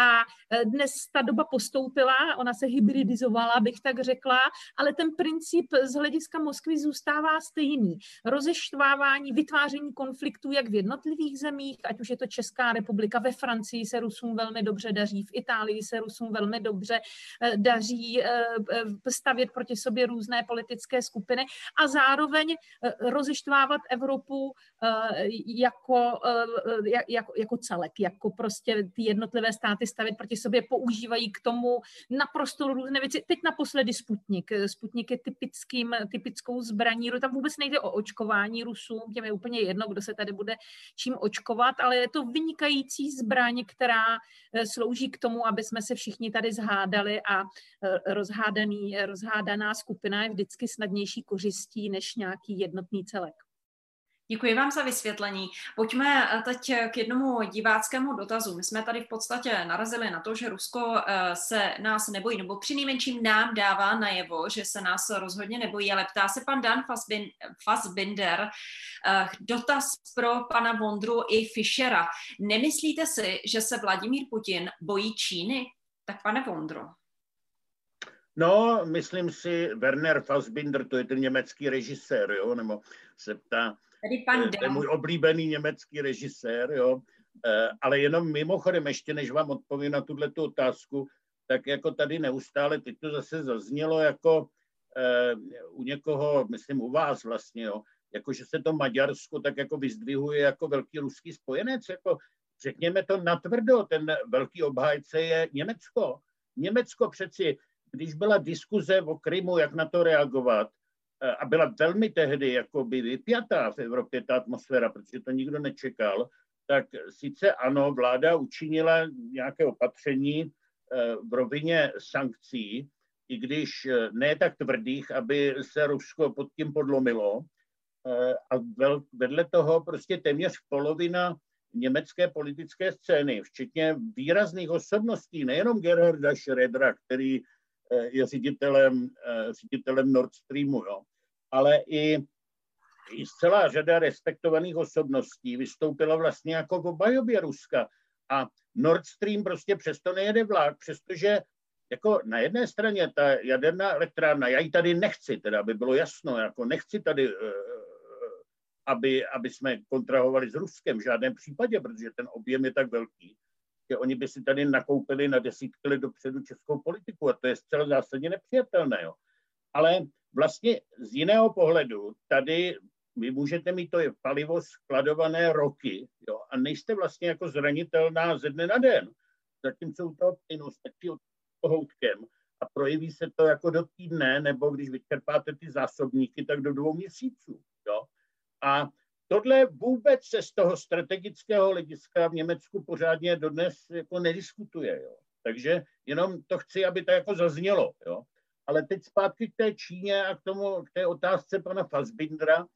A e, dnes ta doba postoupila, ona se hybridizovala, bych tak řekla, ale ten princip z hlediska Moskvy zůstává stejný. Rozeštvávání, vytváření konfliktů jak v jednotlivých zemích, ať už je to Česká republika, ve Francii se Rusům velmi dobře daří, v Itálii se Rusům velmi dobře dobře eh, daří eh, eh, stavět proti sobě různé politické skupiny a zároveň rozeštvávat Evropu jako, jako, jako celek, jako prostě ty jednotlivé státy stavět proti sobě, používají k tomu naprosto různé věci. Teď naposledy Sputnik. Sputnik je typickým, typickou zbraní. Tam vůbec nejde o očkování Rusům, těm je úplně jedno, kdo se tady bude čím očkovat, ale je to vynikající zbraň, která slouží k tomu, aby jsme se všichni tady zhádali hádali a e, rozhádaný, rozhádaná skupina je vždycky snadnější kořistí než nějaký jednotný celek. Děkuji vám za vysvětlení. Pojďme e, teď k jednomu diváckému dotazu. My jsme tady v podstatě narazili na to, že Rusko e, se nás nebojí, nebo při nejmenším nám dává najevo, že se nás rozhodně nebojí, ale ptá se pan Dan Fassbinder, dotaz pro pana Vondru i Fischera. Nemyslíte si, že se Vladimír Putin bojí Číny? Tak pane Vondro. No, myslím si, Werner Fassbinder, to je ten německý režisér, jo, nebo se ptá, Tady pan to je můj oblíbený německý režisér, jo, eh, ale jenom mimochodem, ještě než vám odpovím na tuhle otázku, tak jako tady neustále, teď to zase zaznělo jako eh, u někoho, myslím u vás vlastně, jo, jako že se to Maďarsko tak jako vyzdvihuje jako velký ruský spojenec, jako řekněme to natvrdo, ten velký obhájce je Německo. Německo přeci, když byla diskuze o Krymu, jak na to reagovat, eh, a byla velmi tehdy jakoby vypjatá v Evropě ta atmosféra, protože to nikdo nečekal, tak sice ano, vláda učinila nějaké opatření eh, v rovině sankcí, i když eh, ne tak tvrdých, aby se Rusko pod tím podlomilo. A vedle toho prostě téměř polovina německé politické scény, včetně výrazných osobností, nejenom Gerharda Schrödera, který eh, je ředitelem, eh, ředitelem Nord Streamu, jo, ale i, i celá řada respektovaných osobností vystoupila vlastně jako v obajobě Ruska. A Nord Stream prostě přesto nejede vlák, přestože jako na jedné straně ta jaderná elektrárna, já ji tady nechci, teda aby bylo jasno, jako nechci tady uh, aby, aby jsme kontrahovali s Ruskem v žádném případě, protože ten objem je tak velký, že oni by si tady nakoupili na desítky let dopředu českou politiku a to je zcela zásadně nepřijatelné. Jo. Ale vlastně z jiného pohledu tady vy můžete mít to je palivo skladované roky jo, a nejste vlastně jako zranitelná ze dne na den. Zatímco u toho plynu stačí houtkem a projeví se to jako do týdne, nebo když vyčerpáte ty zásobníky, tak do dvou měsíců. A tohle vůbec se z toho strategického hlediska v Německu pořádně dodnes jako nediskutuje. Jo. Takže jenom to chci, aby to jako zaznělo. Jo. Ale teď zpátky k té Číně a k, tomu, k té otázce pana Fassbindra.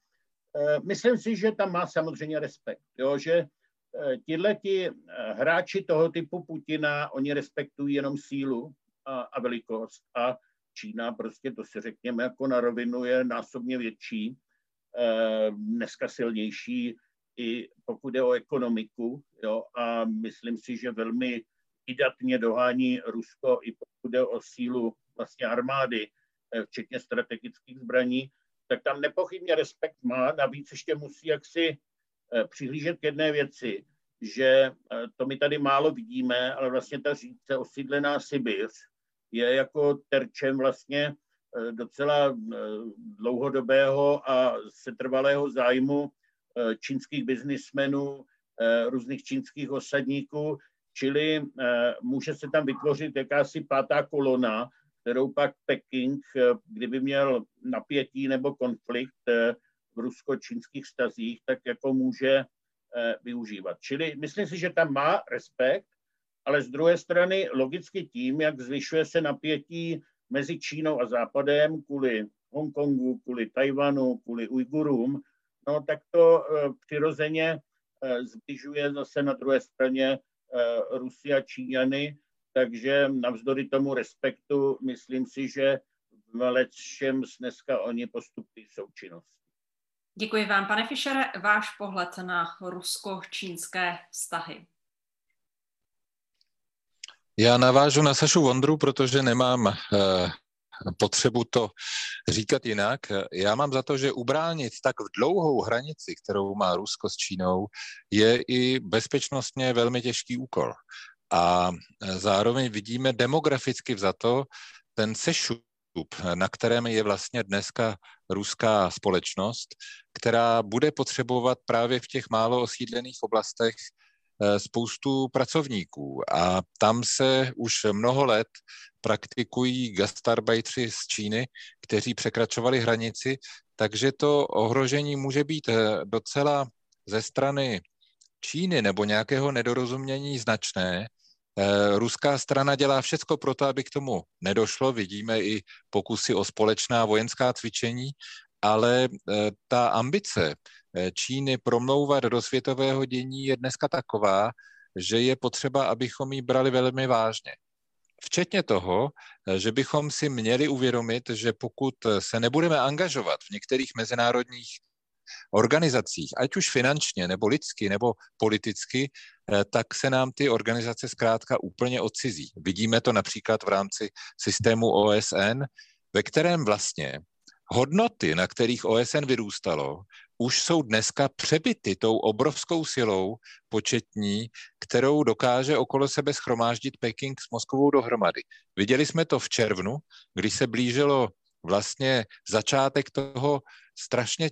E, myslím si, že tam má samozřejmě respekt. Jo, že e, tihle ti eh, hráči toho typu Putina, oni respektují jenom sílu a, a velikost. A Čína prostě, to si řekněme jako na rovinu, je násobně větší Eh, dneska silnější i pokud je o ekonomiku. Jo, a myslím si, že velmi vydatně dohání Rusko i pokud je o sílu vlastně armády, eh, včetně strategických zbraní, tak tam nepochybně respekt má. Navíc ještě musí jaksi eh, přihlížet k jedné věci, že to my tady málo vidíme, ale vlastně ta říce osídlená Sibiř je jako terčem vlastně Eh, docela eh, dlouhodobého a setrvalého zájmu eh, čínských biznismenů, různých čínských osadníků, čili může se tam vytvořit jakási pátá kolona, kterou pak Peking, kdyby měl napětí nebo konflikt v rusko-čínských stazích, tak jako může využívat. Čili myslím si, že tam má respekt, ale z druhé strany logicky tím, jak zvyšuje se napětí mezi Čínou a Západem kvůli Hongkongu, kvůli Tajvanu, kvůli Ujgurům, no tak to eh, přirozeně eh, zbližuje zase na druhé straně eh, Rusy a Číňany, takže navzdory tomu respektu myslím si, že v čem dneska oni postupují v součinnosti. Děkuji vám, pane Fischere. Váš pohled na rusko-čínské vztahy. Já navážu na Sašu Vondru, protože nemám eh, potřebu to říkat jinak. Já mám za to, že ubránit tak v dlouhou hranici, kterou má Rusko s Čínou, je i bezpečnostně velmi těžký úkol. A zároveň vidíme demograficky to ten sešup, na kterém je vlastně dneska ruská společnost, která bude potřebovat právě v těch málo osídlených oblastech Eh, spoustu pracovníků a tam se už mnoho let praktikují gastarbajtři z Číny, kteří překračovali hranici, takže to ohrožení může být eh, docela ze strany Číny nebo nějakého nedorozumění značné. Eh, ruská strana dělá všecko pro to, aby k tomu nedošlo. Vidíme i pokusy o společná vojenská cvičení, ale ta ambice Eh, Číny promlouvat do světového dění je dneska taková, že je potřeba, abychom ji brali velmi vážně. Včetně toho, eh, že bychom si měli uvědomit, že pokud se nebudeme angažovat v některých mezinárodních organizacích, ať už finančně, nebo lidsky, nebo politicky, eh, tak se nám ty organizace zkrátka úplně odcizí. Vidíme to například v rámci systému OSN, ve kterém vlastně hodnoty, na kterých OSN vyrůstalo, už jsou dneska přebyty tou obrovskou silou početní, kterou dokáže okolo sebe schromáždit Peking s Moskovou dohromady. Viděli jsme to v červnu, kdy se blížilo vlastně začátek toho strašně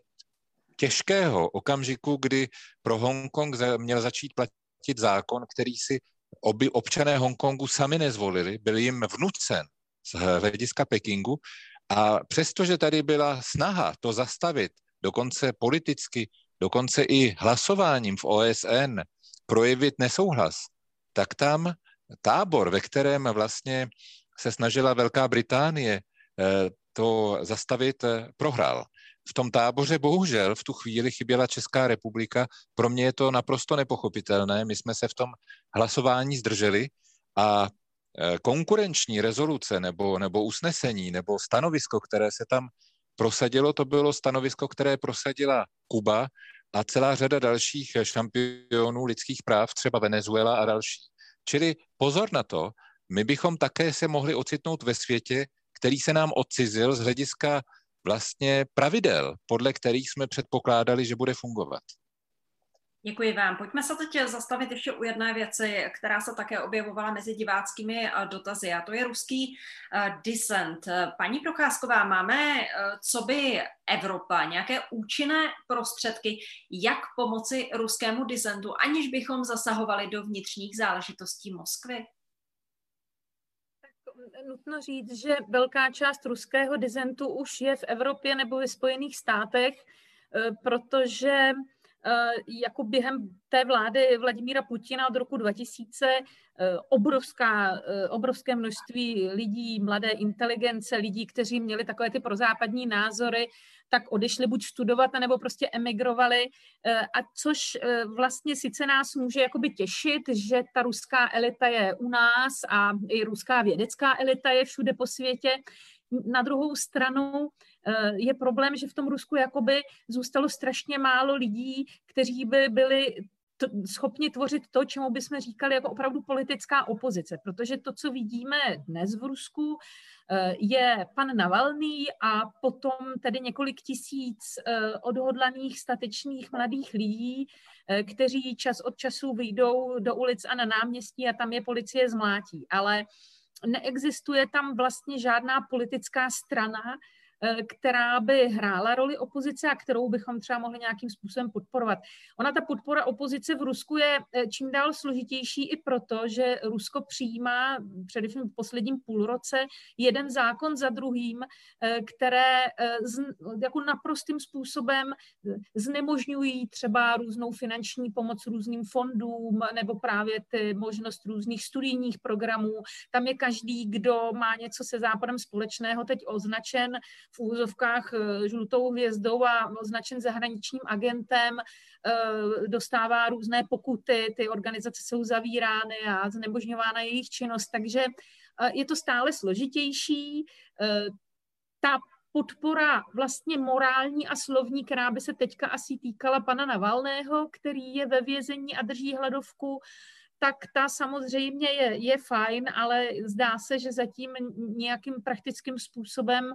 těžkého okamžiku, kdy pro Hongkong měl začít platit zákon, který si oby občané Hongkongu sami nezvolili, byl jim vnucen z hlediska Pekingu a přestože tady byla snaha to zastavit dokonce politicky, dokonce i hlasováním v OSN projevit nesouhlas, tak tam tábor, ve kterém vlastně se snažila Velká Británie eh, to zastavit, eh, prohrál. V tom táboře bohužel v tu chvíli chyběla Česká republika. Pro mě je to naprosto nepochopitelné. My jsme se v tom hlasování zdrželi a eh, konkurenční rezoluce nebo, nebo usnesení nebo stanovisko, které se tam prosadilo, to bylo stanovisko, které prosadila Kuba a celá řada dalších šampionů lidských práv, třeba Venezuela a další. Čili pozor na to, my bychom také se mohli ocitnout ve světě, který se nám odcizil z hlediska vlastně pravidel, podle kterých jsme předpokládali, že bude fungovat. Děkuji vám. Pojďme se teď zastavit ještě u jedné věci, která se také objevovala mezi diváckými eh, dotazy, a to je ruský uh, dissent. Paní Procházková, máme, uh, co by Evropa, nějaké účinné prostředky, jak pomoci ruskému disentu, aniž bychom zasahovali do vnitřních záležitostí Moskvy? Nutno říct, že velká část ruského disentu už je v Evropě nebo ve Spojených státech, protože Eh, jako během té vlády Vladimíra Putina od roku 2000 eh, obrovská, eh, obrovské množství lidí, mladé inteligence, lidí, kteří měli takové ty prozápadní názory, tak odešli buď studovat, nebo prostě emigrovali, a což vlastně sice nás může jakoby těšit, že ta ruská elita je u nás a i ruská vědecká elita je všude po světě. Na druhou stranu Eh, je problém, že v tom Rusku jakoby zůstalo strašně málo lidí, kteří by byli schopni tvořit to, čemu bychom říkali jako opravdu politická opozice. Protože to, co vidíme dnes v Rusku, eh, je pan Navalný a potom tedy několik tisíc eh, odhodlaných statečných mladých lidí, kteří čas od času vyjdou do ulic a na náměstí a tam je policie zmlátí. Ale neexistuje tam vlastně žádná politická strana, Eh, která by hrála roli opozice a kterou bychom třeba mohli nějakým způsobem podporovat. Ona ta podpora opozice v Rusku je eh, čím dál složitější i proto, že Rusko přijímá především v posledním půlroce jeden zákon za druhým, eh, které jako naprostým způsobem znemožňují třeba různou finanční pomoc různým fondům nebo právě ty možnost různých studijních programů. Tam je každý, kdo má něco se západem společného, teď označen v úzovkách eh, žlutou hvězdou a označen zahraničním agentem, eh, dostává různé pokuty, ty organizace jsou zavírány a znemožňována jejich činnost, takže eh, je to stále složitější. Ta podpora vlastně morální a slovní, která by se teďka asi týkala pana Navalného, který je ve vězení a drží hladovku, tak ta samozřejmě je, je fajn, ale zdá se, že zatím nějakým praktickým způsobem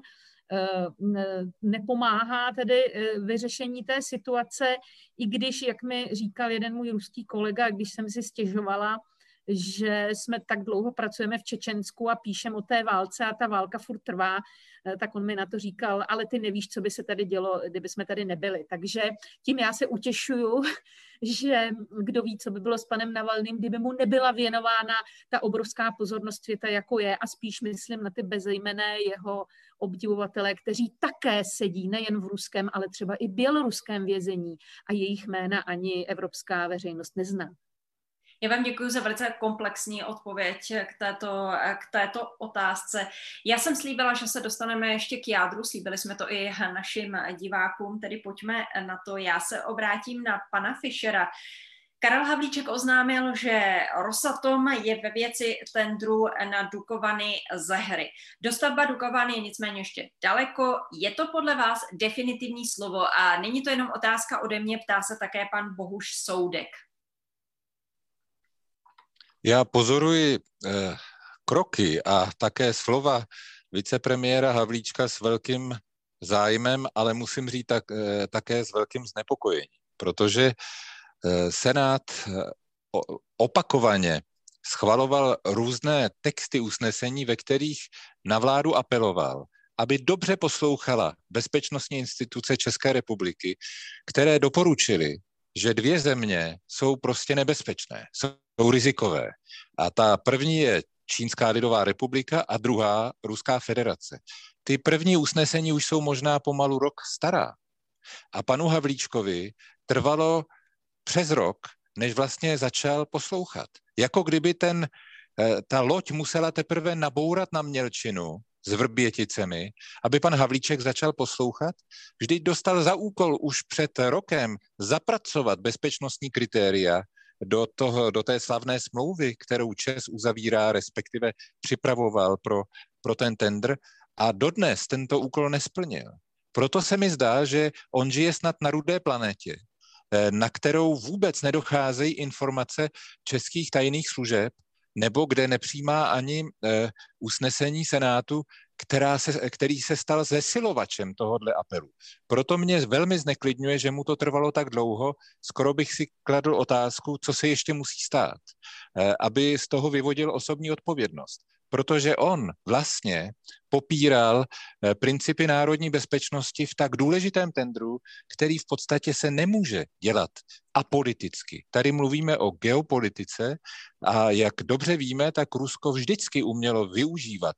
nepomáhá tedy eh, vyřešení té situace, i když, jak mi říkal jeden můj ruský kolega, když jsem si stěžovala, že jsme tak dlouho pracujeme v Čečensku a píšeme o té válce a ta válka furt trvá, eh, tak on mi na to říkal, ale ty nevíš, co by se tady dělo, kdyby jsme tady nebyli. Takže tím já se utěšuju, že kdo ví, co by bylo s panem Navalným, kdyby mu nebyla věnována ta obrovská pozornost světa, jako je, a spíš myslím na ty bezejmené jeho obdivovatele, kteří také sedí nejen v ruském, ale třeba i běloruském vězení a jejich jména ani evropská veřejnost nezná. Já vám děkuji za velice komplexní odpověď k této, k této otázce. Já jsem slíbila, že se dostaneme ještě k jádru, slíbili jsme to i našim divákům, tedy pojďme na to. Já se obrátím na pana Fischera. Karel Havlíček oznámil, že Rosatom je ve věci tendru na Dukovany ze hry. Dostavba Dukovany je nicméně ještě daleko. Je to podle vás definitivní slovo a není to jenom otázka ode mě, ptá se také pan Bohuš Soudek. Já pozoruji eh, kroky a také slova vicepremiéra Havlíčka s velkým zájmem, ale musím říct tak, eh, také s velkým znepokojením, protože eh, Senát eh, opakovaně schvaloval různé texty usnesení, ve kterých na vládu apeloval, aby dobře poslouchala bezpečnostní instituce České republiky, které doporučili, že dvě země jsou prostě nebezpečné, jsou rizikové. A ta první je Čínská lidová republika a druhá Ruská federace. Ty první usnesení už jsou možná pomalu rok stará. A panu Havlíčkovi trvalo přes rok, než vlastně začal poslouchat. Jako kdyby ten, eh, ta loď musela teprve nabourat na mělčinu s vrběticemi, aby pan Havlíček začal poslouchat. Vždyť dostal za úkol už před rokem zapracovat bezpečnostní kritéria do, toho, do té slavné smlouvy, kterou Čes uzavírá, respektive připravoval pro, pro ten tender a dodnes tento úkol nesplnil. Proto se mi zdá, že on žije snad na rudé planetě, na kterou vůbec nedocházejí informace českých tajných služeb nebo kde nepřijímá ani eh, usnesení Senátu, která se, který se stal zesilovačem tohohle apelu. Proto mě velmi zneklidňuje, že mu to trvalo tak dlouho, skoro bych si kladl otázku, co se ještě musí stát, eh, aby z toho vyvodil osobní odpovědnost protože on vlastně popíral eh, principy národní bezpečnosti v tak důležitém tendru, který v podstatě se nemůže dělat apoliticky. Tady mluvíme o geopolitice a jak dobře víme, tak Rusko vždycky umělo využívat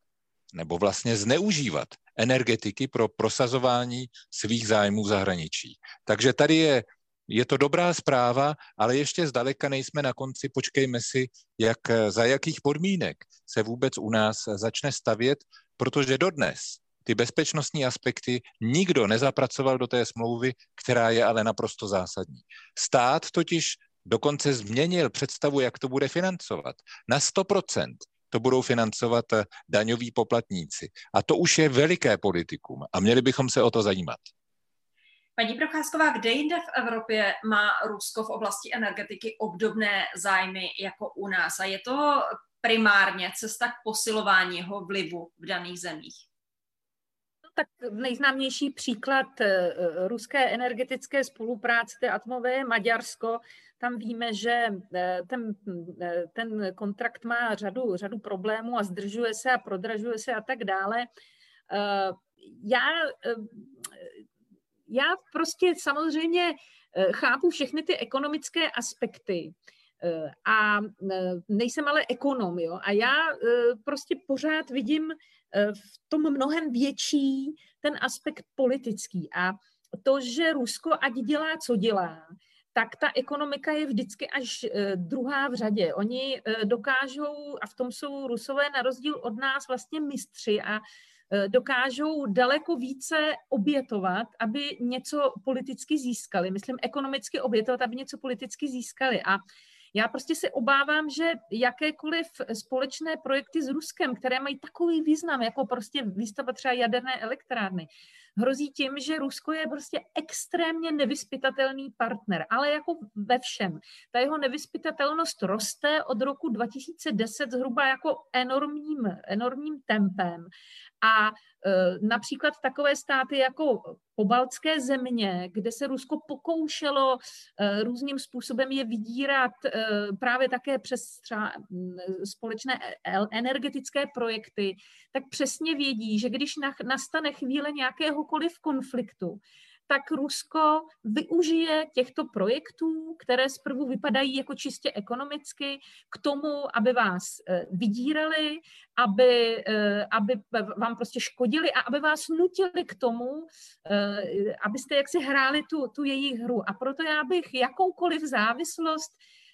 nebo vlastně zneužívat energetiky pro prosazování svých zájmů v zahraničí. Takže tady je je to dobrá zpráva, ale ještě zdaleka nejsme na konci. Počkejme si, jak, za jakých podmínek se vůbec u nás začne stavět, protože dodnes ty bezpečnostní aspekty nikdo nezapracoval do té smlouvy, která je ale naprosto zásadní. Stát totiž dokonce změnil představu, jak to bude financovat. Na 100% to budou financovat daňoví poplatníci. A to už je veliké politikum a měli bychom se o to zajímat. Paní Procházková, kde jinde v Evropě má Rusko v oblasti energetiky obdobné zájmy jako u nás? A je to primárně cesta k posilování jeho vlivu v daných zemích? No, tak nejznámější příklad eh, ruské energetické spolupráce, té atomové je Maďarsko. Tam víme, že eh, ten, eh, ten kontrakt má řadu, řadu problémů a zdržuje se a prodražuje se a tak dále. já, já prostě samozřejmě chápu všechny ty ekonomické aspekty, a nejsem ale ekonom, jo, a já prostě pořád vidím v tom mnohem větší ten aspekt politický a to, že Rusko ať dělá, co dělá, tak ta ekonomika je vždycky až eh, druhá v řadě. Oni eh, dokážou, a v tom jsou Rusové na rozdíl od nás vlastně mistři a eh, dokážou daleko více obětovat, aby něco politicky získali. Myslím, ekonomicky obětovat, aby něco politicky získali. A já prostě se obávám, že jakékoliv společné projekty s Ruskem, které mají takový význam, jako prostě výstava třeba jaderné elektrárny, hrozí tím, že Rusko je prostě extrémně nevyspytatelný partner, ale jako ve všem. Ta jeho nevyspytatelnost roste od roku 2010 zhruba jako enormním, enormním tempem a e, například takové státy jako pobaltské země, kde se Rusko pokoušelo e, různým způsobem je vydírat e, právě také přes třeba společné energetické projekty, tak přesně vědí, že když nastane chvíle nějakéhokoliv konfliktu, tak Rusko využije těchto projektů, které zprvu vypadají jako čistě ekonomicky, k tomu, aby vás eh, vydírali, aby, eh, aby vám prostě škodili a aby vás nutili k tomu, eh, abyste jaksi hráli tu, tu jejich hru. A proto já bych jakoukoliv závislost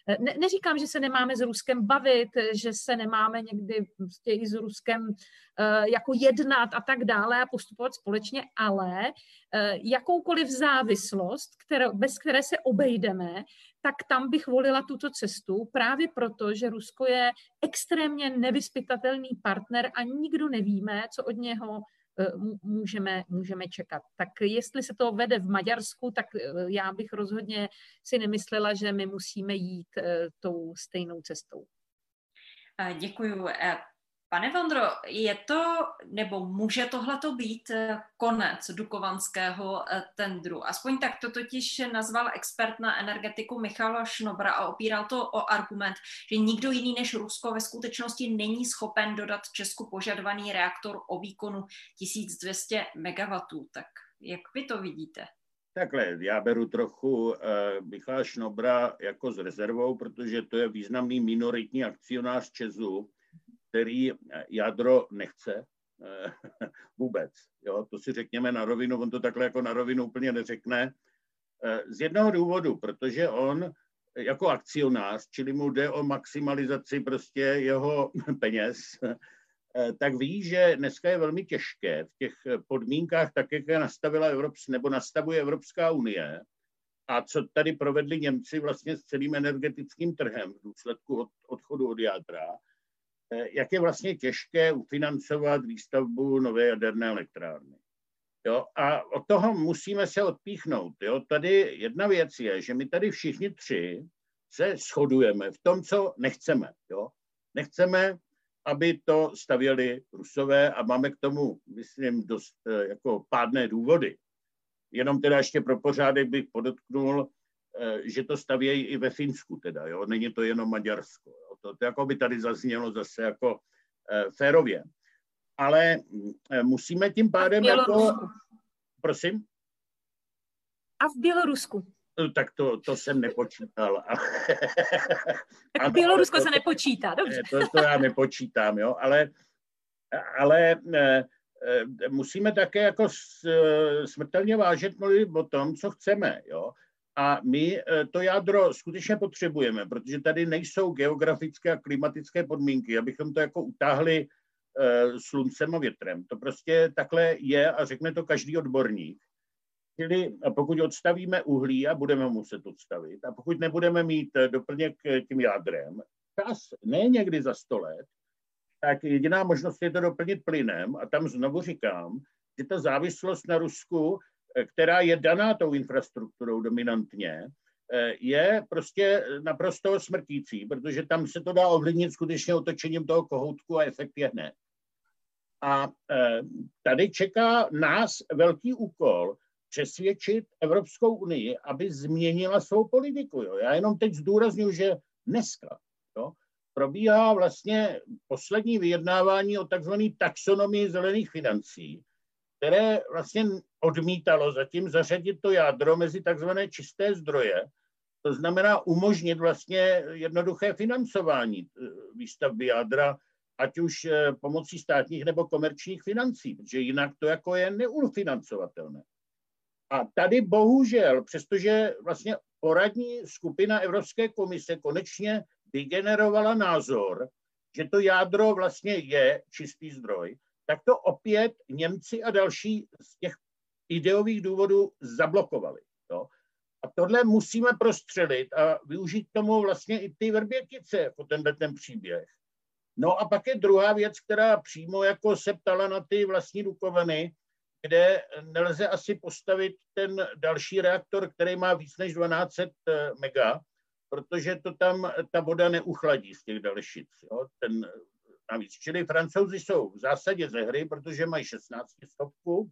ne, neříkám, že se nemáme s Ruskem bavit, že se nemáme někdy prostě i s Ruskem uh, jako jednat a tak dále a postupovat společně, ale uh, jakoukoliv závislost, které, bez které se obejdeme, tak tam bych volila tuto cestu právě proto, že Rusko je extrémně nevyspytatelný partner a nikdo nevíme, co od něho Eh, můžeme, můžeme čekat. Tak jestli se to vede v Maďarsku, tak eh, já bych rozhodně si nemyslela, že my musíme jít eh, tou stejnou cestou. Děkuju. Pane Vondro, je to, nebo může tohleto být eh, konec dukovanského eh, tendru? Aspoň tak to totiž nazval expert na energetiku Michal Šnobra a opíral to o argument, že nikdo jiný než Rusko ve skutečnosti není schopen dodat Česku požadovaný reaktor o výkonu 1200 MW. Tak jak vy to vidíte? Takhle, já beru trochu uh, Michala Šnobra jako s rezervou, protože to je významný minoritní akcionář Česu, který jádro nechce eh, vůbec. Jo? To si řekněme na rovinu, on to takhle jako na rovinu úplně neřekne. Eh, z jednoho důvodu, protože on jako akcionář, čili mu jde o maximalizaci prostě jeho peněz, eh, tak ví, že dneska je velmi těžké v těch podmínkách, tak jak je nastavila Evropská, nebo nastavuje Evropská unie, a co tady provedli Němci vlastně s celým energetickým trhem v důsledku od, odchodu od jádra, Eh, jak je vlastně těžké ufinancovat výstavbu nové jaderné elektrárny. Jo, a od toho musíme se odpíchnout. Jo. Tady jedna věc je, že my tady všichni tři se shodujeme v tom, co nechceme. Jo. Nechceme, aby to stavěli Rusové a máme k tomu, myslím, dost eh, jako pádné důvody. Jenom teda ještě pro pořádek bych podotknul, eh, že to stavějí i ve Finsku teda, jo. Není to jenom Maďarsko. Jo. To, to jako by tady zaznělo zase jako e, férově. Ale e, musíme tím pádem jako... Prosím? A v Bělorusku. No, tak to, to jsem nepočítal. tak Bělorusko se nepočítá, dobře. to, to já nepočítám, jo, ale, ale e, musíme také jako smrtelně vážet mluvit o tom, co chceme, jo. A my eh, to jádro skutečně potřebujeme, protože tady nejsou geografické a klimatické podmínky, abychom to jako utáhli eh, sluncem a větrem. To prostě takhle je a řekne to každý odborník. Čili pokud odstavíme uhlí a budeme muset odstavit, a pokud nebudeme mít eh, doplněk tím jádrem, čas ne někdy za sto let, tak jediná možnost je to doplnit plynem a tam znovu říkám, že ta závislost na Rusku která je daná tou infrastrukturou dominantně, eh, je prostě naprosto smrtící, protože tam se to dá ovlivnit skutečně otočením toho kohoutku a efekt je hned. A eh, tady čeká nás velký úkol přesvědčit Evropskou unii, aby změnila svou politiku. Jo. Já jenom teď zdůraznuju, že dneska jo, probíhá vlastně poslední vyjednávání o takzvané taxonomii zelených financí, které vlastně odmítalo zatím zařadit to jádro mezi takzvané čisté zdroje, to znamená umožnit vlastně jednoduché financování eh, výstavby jádra, ať už eh, pomocí státních nebo komerčních financí, protože jinak to jako je neufinancovatelné. A tady bohužel, přestože vlastně poradní skupina Evropské komise konečně vygenerovala názor, že to jádro vlastně je čistý zdroj, tak to opět Němci a další z těch ideových důvodů zablokovali. Jo. A tohle musíme prostřelit a využít tomu vlastně i ty vrbětice, jako tenhle ten příběh. No a pak je druhá věc, která přímo jako se ptala na ty vlastní dukovany, kde nelze asi postavit ten další reaktor, který má víc než 1200 eh, mega, protože to tam ta voda neuchladí z těch dalšic. Jo? Ten, navíc. Čili francouzi jsou v zásadě ze hry, protože mají 16 stovku.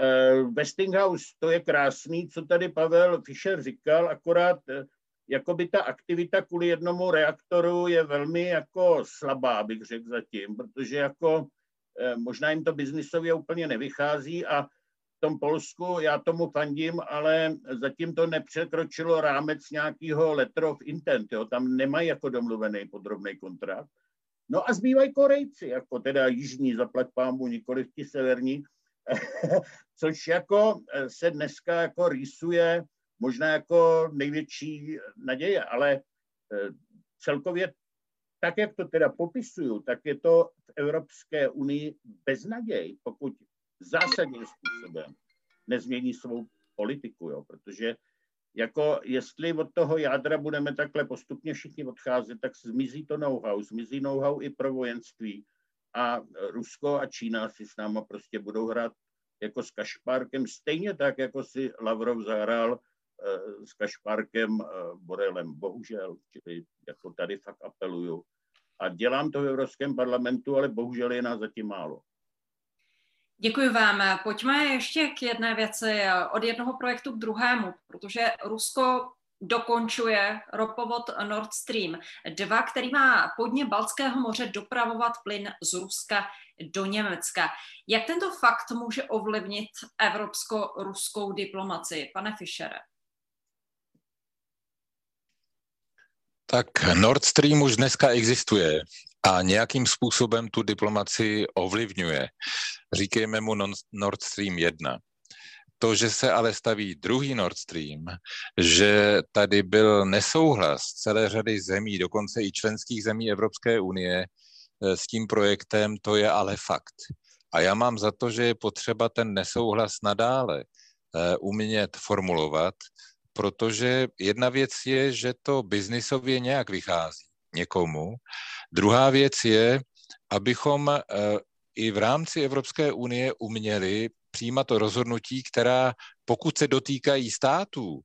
Eh, Westinghouse, to je krásný, co tady Pavel Fischer říkal, akorát eh, jakoby ta aktivita kvůli jednomu reaktoru je velmi jako slabá, bych řekl zatím, protože jako Eh, možná jim to biznisově úplně nevychází a v tom Polsku já tomu fandím, ale zatím to nepřekročilo rámec nějakého letter of intent, jo. tam nemají jako domluvený podrobný kontrakt. No a zbývají Korejci, jako teda jižní, zaplať pámu, nikoli ti severní, což jako eh, se dneska jako rýsuje možná jako největší naděje, ale eh, celkově tak, jak to teda popisuju, tak je to v Evropské unii beznaděj, pokud zásadním způsobem nezmění svou politiku, jo, protože jako jestli od toho jádra budeme takhle postupně všichni odcházet, tak zmizí to know-how, zmizí know-how i pro vojenství a Rusko a Čína si s náma prostě budou hrát jako s Kašpárkem, stejně tak, jako si Lavrov zahrál uh, s Kašpárkem uh, Borelem. Bohužel, čili jako tady fakt apeluju, a dělám to v Evropském parlamentu, ale bohužel je nás zatím málo. Děkuji vám. Pojďme ještě k jedné věci, od jednoho projektu k druhému, protože Rusko dokončuje ropovod Nord Stream 2, který má podně Balckého moře dopravovat plyn z Ruska do Německa. Jak tento fakt může ovlivnit evropsko-ruskou diplomaci, pane Fischere? Tak Nord Stream už dneska existuje a nějakým způsobem tu diplomaci ovlivňuje. Říkejme mu Nord Stream 1. To, že se ale staví druhý Nord Stream, že tady byl nesouhlas celé řady zemí, dokonce i členských zemí Evropské unie eh, s tím projektem, to je ale fakt. A já mám za to, že je potřeba ten nesouhlas nadále eh, umět formulovat, protože jedna věc je, že to biznisově nějak vychází někomu. Druhá věc je, abychom eh, i v rámci Evropské unie uměli přijímat rozhodnutí, která pokud se dotýkají států,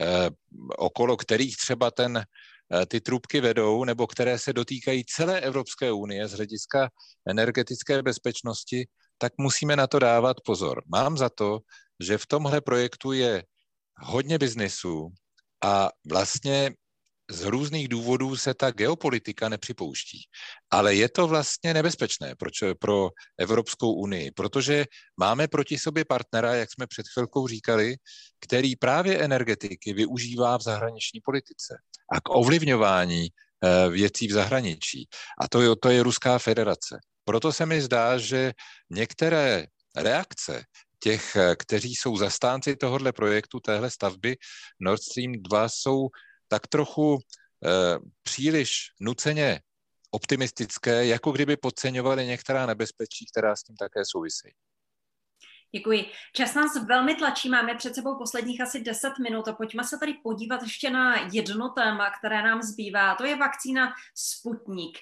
eh, okolo kterých třeba ten, eh, ty trubky vedou, nebo které se dotýkají celé Evropské unie z hlediska energetické bezpečnosti, tak musíme na to dávat pozor. Mám za to, že v tomhle projektu je hodně biznesu a vlastně z různých důvodů se ta geopolitika nepřipouští. Ale je to vlastně nebezpečné pro, pro Evropskou unii, protože máme proti sobě partnera, jak jsme před chvilkou říkali, který právě energetiky využívá v zahraniční politice a k ovlivňování eh, věcí v zahraničí. A to je, to je Ruská federace. Proto se mi zdá, že některé reakce těch, eh, kteří jsou zastánci tohohle projektu, téhle stavby Nord Stream 2, jsou tak trochu eh, příliš nuceně optimistické, jako kdyby podceňovali některá nebezpečí, která s tím také souvisejí. Děkuji. Čas nás velmi tlačí, máme před sebou posledních asi 10 minut a pojďme se tady podívat ještě na jedno téma, které nám zbývá. To je vakcína Sputnik.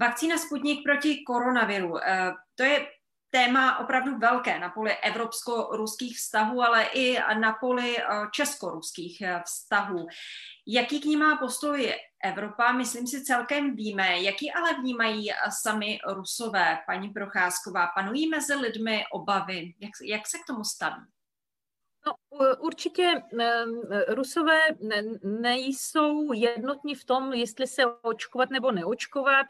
Vakcína Sputnik proti koronaviru. Eh, to je téma opravdu velké na poli evropsko-ruských vztahů, ale i na poli eh, česko-ruských eh, vztahů. Jaký k ní má postoj Evropa, myslím si celkem víme. Jaký ale vnímají eh, sami Rusové, paní Procházková? Panují mezi lidmi obavy? Jak, jak se k tomu staví? No, určitě Rusové nejsou jednotní v tom, jestli se očkovat nebo neočkovat.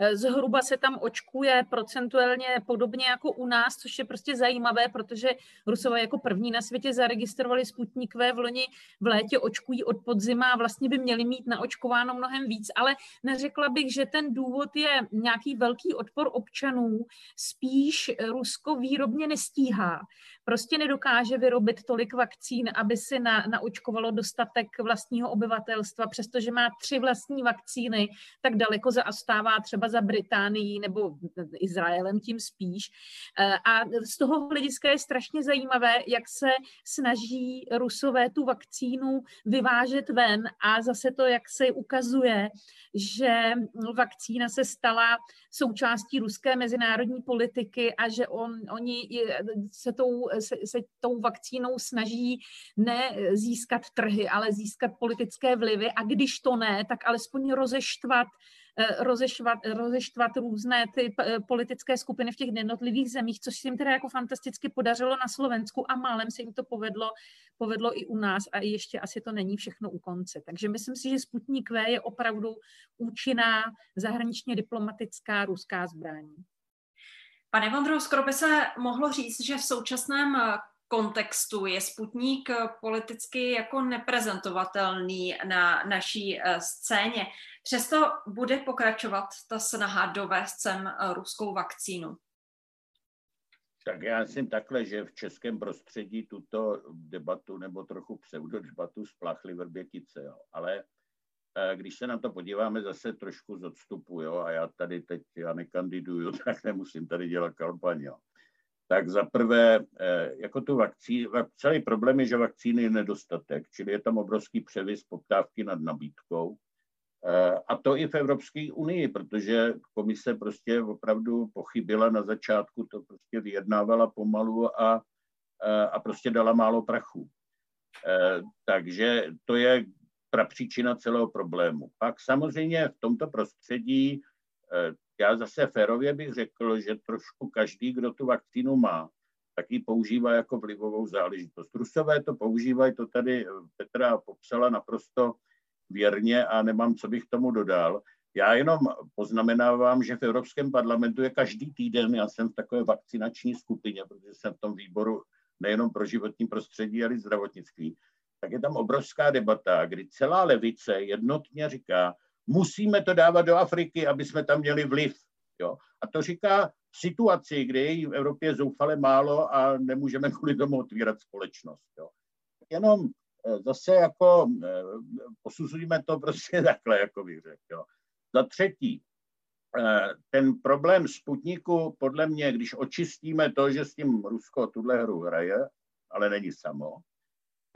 Eh, zhruba se tam očkuje procentuálně podobně jako u nás, což je prostě zajímavé, protože Rusové jako první na světě zaregistrovali Sputnik V v loni v létě očkují od podzima a vlastně by měli mít naočkováno mnohem víc, ale neřekla bych, že ten důvod je nějaký velký odpor občanů, spíš Rusko výrobně nestíhá. Prostě nedokáže vyrobit tolik vakcín, aby si na, naočkovalo dostatek vlastního obyvatelstva, přestože má tři vlastní vakcíny, tak daleko zaostává třeba za Británií nebo Izraelem tím spíš. Eh, a z toho hlediska je strašně zajímavé, jak se snaží Rusové tu vakcínu vyvážet ven a zase to, jak se ukazuje, že vakcína se stala součástí ruské mezinárodní politiky a že on, oni se tou, se, se tou vakcínou snaží ne získat trhy, ale získat politické vlivy a když to ne, tak alespoň rozeštvat Eh, rozeštvat, rozeštvat různé ty eh, politické skupiny v těch jednotlivých zemích, což se jim teda jako fantasticky podařilo na Slovensku a málem se jim to povedlo, povedlo i u nás a ještě asi to není všechno u konce. Takže myslím si, že Sputnik V je opravdu účinná zahraničně diplomatická ruská zbraň. Pane Vondrou, skoro by se mohlo říct, že v současném eh, kontextu je Sputnik politicky jako neprezentovatelný na naší eh, scéně. Přesto bude pokračovat ta snaha dovést sem eh, ruskou vakcínu. Tak já myslím takhle, že v českém prostředí tuto debatu nebo trochu pseudodebatu splachly vrbětice, jo. ale eh, když se na to podíváme zase trošku z odstupu, jo, a já tady teď já nekandiduju, tak nemusím tady dělat kampaň, jo tak za prvé, eh, jako tu vakcínu, celý problém je, že vakcíny je nedostatek, čili je tam obrovský převis poptávky nad nabídkou. Eh, a to i v Evropské unii, protože komise prostě opravdu pochybila na začátku, to prostě vyjednávala pomalu a, eh, a prostě dala málo prachu. Takže to je příčina celého problému. Pak samozřejmě v tomto prostředí já zase férově bych řekl, že trošku každý, kdo tu vakcínu má, tak ji používá jako vlivovou záležitost. Rusové to používají, to tady Petra popsala naprosto věrně a nemám, co bych tomu dodal. Já jenom poznamenávám, že v Evropském parlamentu je každý týden, já jsem v takové vakcinační skupině, protože jsem v tom výboru nejenom pro životní prostředí, ale i zdravotnictví, tak je tam obrovská debata, kdy celá levice jednotně říká, musíme to dávat do Afriky, aby jsme tam měli vliv. Jo? A to říká v situaci, kdy v Evropě zoufale málo a nemůžeme kvůli tomu otvírat společnost. Jo? Jenom eh, zase jako eh, posuzujeme to prostě takhle, jako bych řekl. Jo? Za třetí, eh, ten problém Sputniku, podle mě, když očistíme to, že s tím Rusko tuhle hru hraje, ale není samo,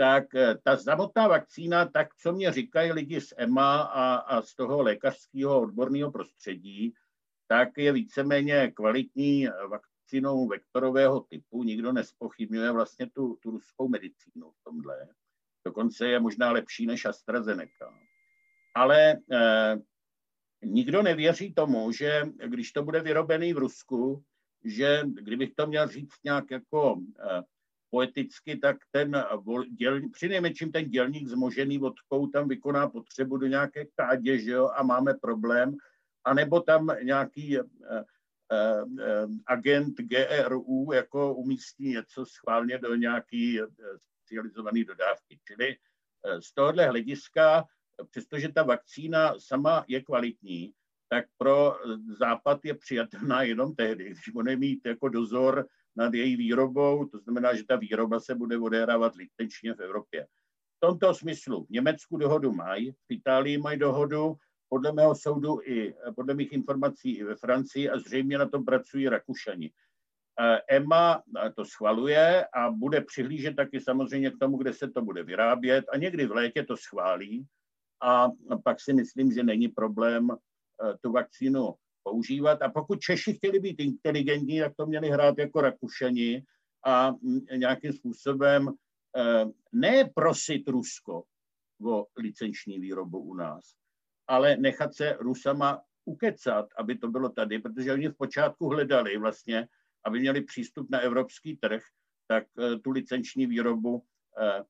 tak eh, ta samotná vakcína, tak co mě říkají lidi z EMA a, a z toho lékařského odborného prostředí, tak je víceméně kvalitní vakcínou vektorového typu. Nikdo nespochybňuje vlastně tu, tu ruskou medicínu v tomhle. Dokonce je možná lepší než AstraZeneca. Ale eh, nikdo nevěří tomu, že když to bude vyrobený v Rusku, že kdybych to měl říct nějak jako eh, poeticky, tak ten děl, přinejmenším ten dělník zmožený vodkou tam vykoná potřebu do nějaké kádě, že jo, a máme problém, anebo tam nějaký eh, eh, eh agent GRU jako umístí něco schválně do nějaký eh, specializované dodávky. Čili eh, z tohohle hlediska, přestože ta vakcína sama je kvalitní, tak pro Západ je přijatelná jenom tehdy, když bude mít jako dozor nad její výrobou, to znamená, že ta výroba se bude odehrávat licenčně v Evropě. V tomto smyslu v Německu dohodu mají, v Itálii mají dohodu, podle mého soudu i podle mých informací i ve Francii a zřejmě na tom pracují Rakušani. EMA to schvaluje a bude přihlížet taky samozřejmě k tomu, kde se to bude vyrábět a někdy v létě to schválí a pak si myslím, že není problém e, tu vakcínu používat. A pokud Češi chtěli být inteligentní, tak to měli hrát jako Rakušani a nějakým způsobem eh, ne prosit Rusko o licenční výrobu u nás, ale nechat se Rusama ukecat, aby to bylo tady, protože oni v počátku hledali vlastně, aby měli přístup na evropský trh, tak eh, tu licenční výrobu eh,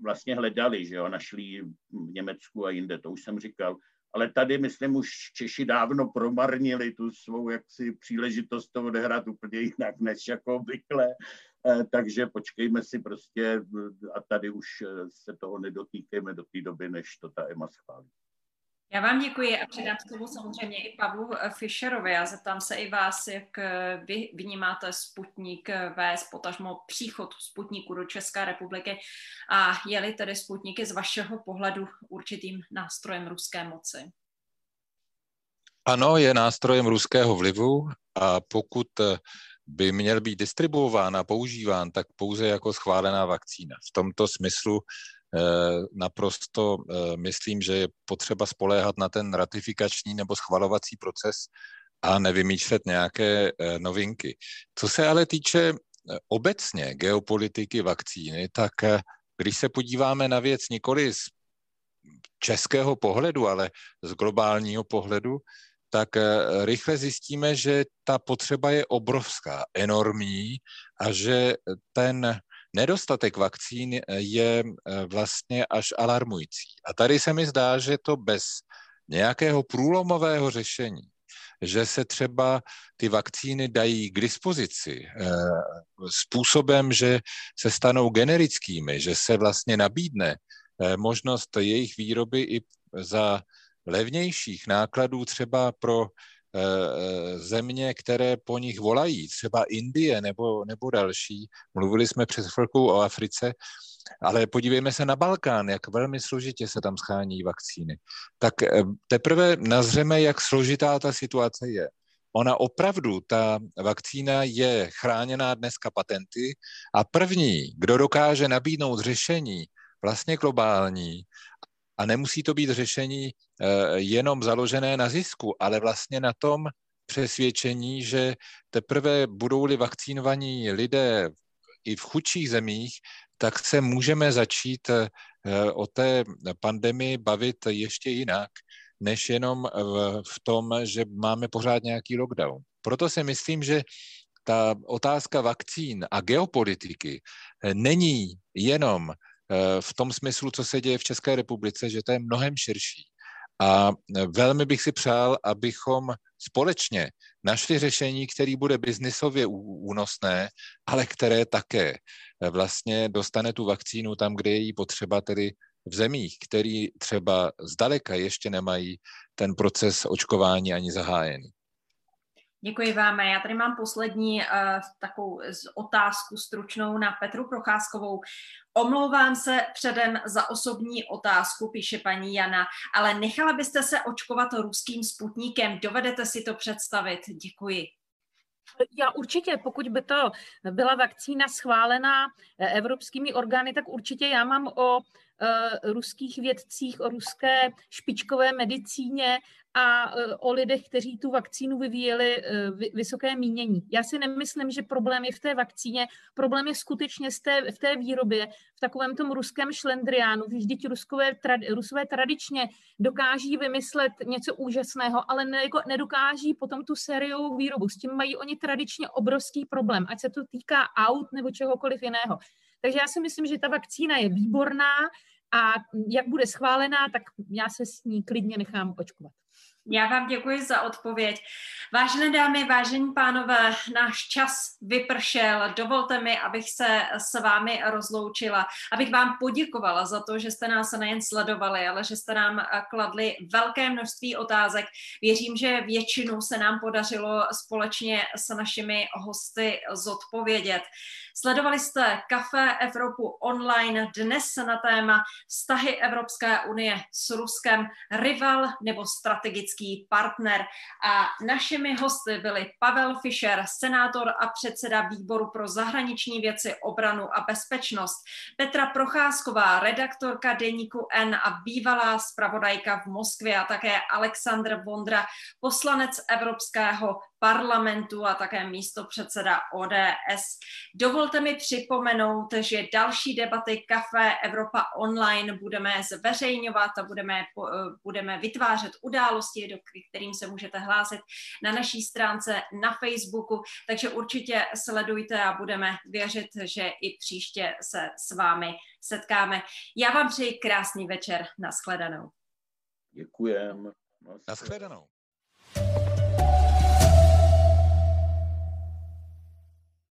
vlastně hledali, že jo, našli v Německu a jinde, to už jsem říkal. Ale tady, myslím, už Češi dávno promarnili tu svou jaksi příležitost to odehrát úplně jinak, než jako obvykle. Eh, takže počkejme si prostě a tady už se toho nedotýkejme do té doby, než to ta EMA schválí. Já vám děkuji a předám slovo samozřejmě i Pavlu Fischerovi a zeptám se i vás, jak vy vnímáte Sputnik V, potažmo příchod Sputniku do České republiky a je-li tedy Sputniky z vašeho pohledu určitým nástrojem ruské moci? Ano, je nástrojem ruského vlivu a pokud by měl být distribuován a používán, tak pouze jako schválená vakcína. V tomto smyslu Eh, naprosto eh, myslím, že je potřeba spoléhat na ten ratifikační nebo schvalovací proces a nevymýšlet nějaké eh, novinky. Co se ale týče obecně geopolitiky vakcíny, tak když se podíváme na věc nikoli z českého pohledu, ale z globálního pohledu, tak rychle zjistíme, že ta potřeba je obrovská, enormní a že ten nedostatek vakcín eh, je eh, vlastně až alarmující. A tady se mi zdá, že to bez nějakého průlomového řešení, že se třeba ty vakcíny dají k dispozici eh, způsobem, že se stanou generickými, že se vlastně nabídne možnost jejich výroby i za levnějších nákladů třeba pro země, které po nich volají, třeba Indie nebo, nebo další. Mluvili jsme před chvilkou o Africe, ale podívejme se na Balkán, jak velmi složitě se tam schání vakcíny. Tak eh, teprve nazřeme, jak složitá ta situace je. Ona opravdu, ta vakcína je chráněná dneska patenty a první, kdo dokáže nabídnout řešení vlastně globální a nemusí to být řešení eh, jenom založené na zisku, ale vlastně na tom přesvědčení, že teprve budou-li vakcínovaní lidé i v chudších zemích, tak se můžeme začít eh, o té pandemii bavit ještě jinak, než jenom v tom, že máme pořád nějaký lockdown. Proto si myslím, že ta otázka vakcín a geopolitiky eh, není jenom v tom smyslu, co se děje v České republice, že to je mnohem širší. A eh, velmi bych si přál, abychom společně našli řešení, které bude biznisově únosné, ale které také eh, vlastně dostane tu vakcínu tam, kde je jí potřeba, tedy v zemích, který třeba zdaleka ještě nemají ten proces očkování ani zahájený. Děkuji vám. Já tady mám poslední uh, takovou otázku stručnou na Petru Procházkovou. Omlouvám se předem za osobní otázku, píše paní Jana, ale nechala byste se očkovat ruským sputníkem. Dovedete si to představit? Děkuji. Já určitě, pokud by to byla vakcína schválená eh, evropskými orgány, tak určitě já mám o ruských vědcích, o ruské špičkové medicíně a eh, o lidech, kteří tu vakcínu vyvíjeli eh, vysoké mínění. Já si nemyslím, že problém je v té vakcíně, problém je skutečně v té, v té výrobě, v takovém tom ruském šlendriánu. Vždyť ruskové, rusové tradičně dokáží vymyslet něco úžasného, ale ne, jako nedokáží potom tu sériovou výrobu. S tím mají oni tradičně obrovský problém, ať se to týká aut nebo čehokoliv jiného. Takže já si myslím, že ta vakcína je výborná a jak bude schválená, tak já se s ní klidně nechám očkovat. Já vám děkuji za odpověď. Vážené dámy, vážení pánové, náš čas vypršel. Dovolte mi, abych se s vámi rozloučila, abych vám poděkovala za to, že jste nás nejen sledovali, ale že jste nám kladli velké množství otázek. Věřím, že většinu se nám podařilo společně s našimi hosty zodpovědět. Sledovali jste Café Evropu online dnes na téma vztahy Evropské unie s Ruskem, rival nebo strategický partner. A našimi hosty byli Pavel Fischer, senátor a předseda výboru pro zahraniční věci, obranu a bezpečnost, Petra Procházková, redaktorka deníku N a bývalá zpravodajka v Moskvě a také Aleksandr Vondra, poslanec Evropského parlamentu a také místo předseda ODS. Dovolte mi připomenout, že další debaty Café Evropa online budeme zveřejňovat a budeme, budeme vytvářet události, do kterým se můžete hlásit na naší stránce na Facebooku, takže určitě sledujte a budeme věřit, že i příště se s vámi setkáme. Já vám přeji krásný večer. Naschledanou. Děkujem. Naschledanou.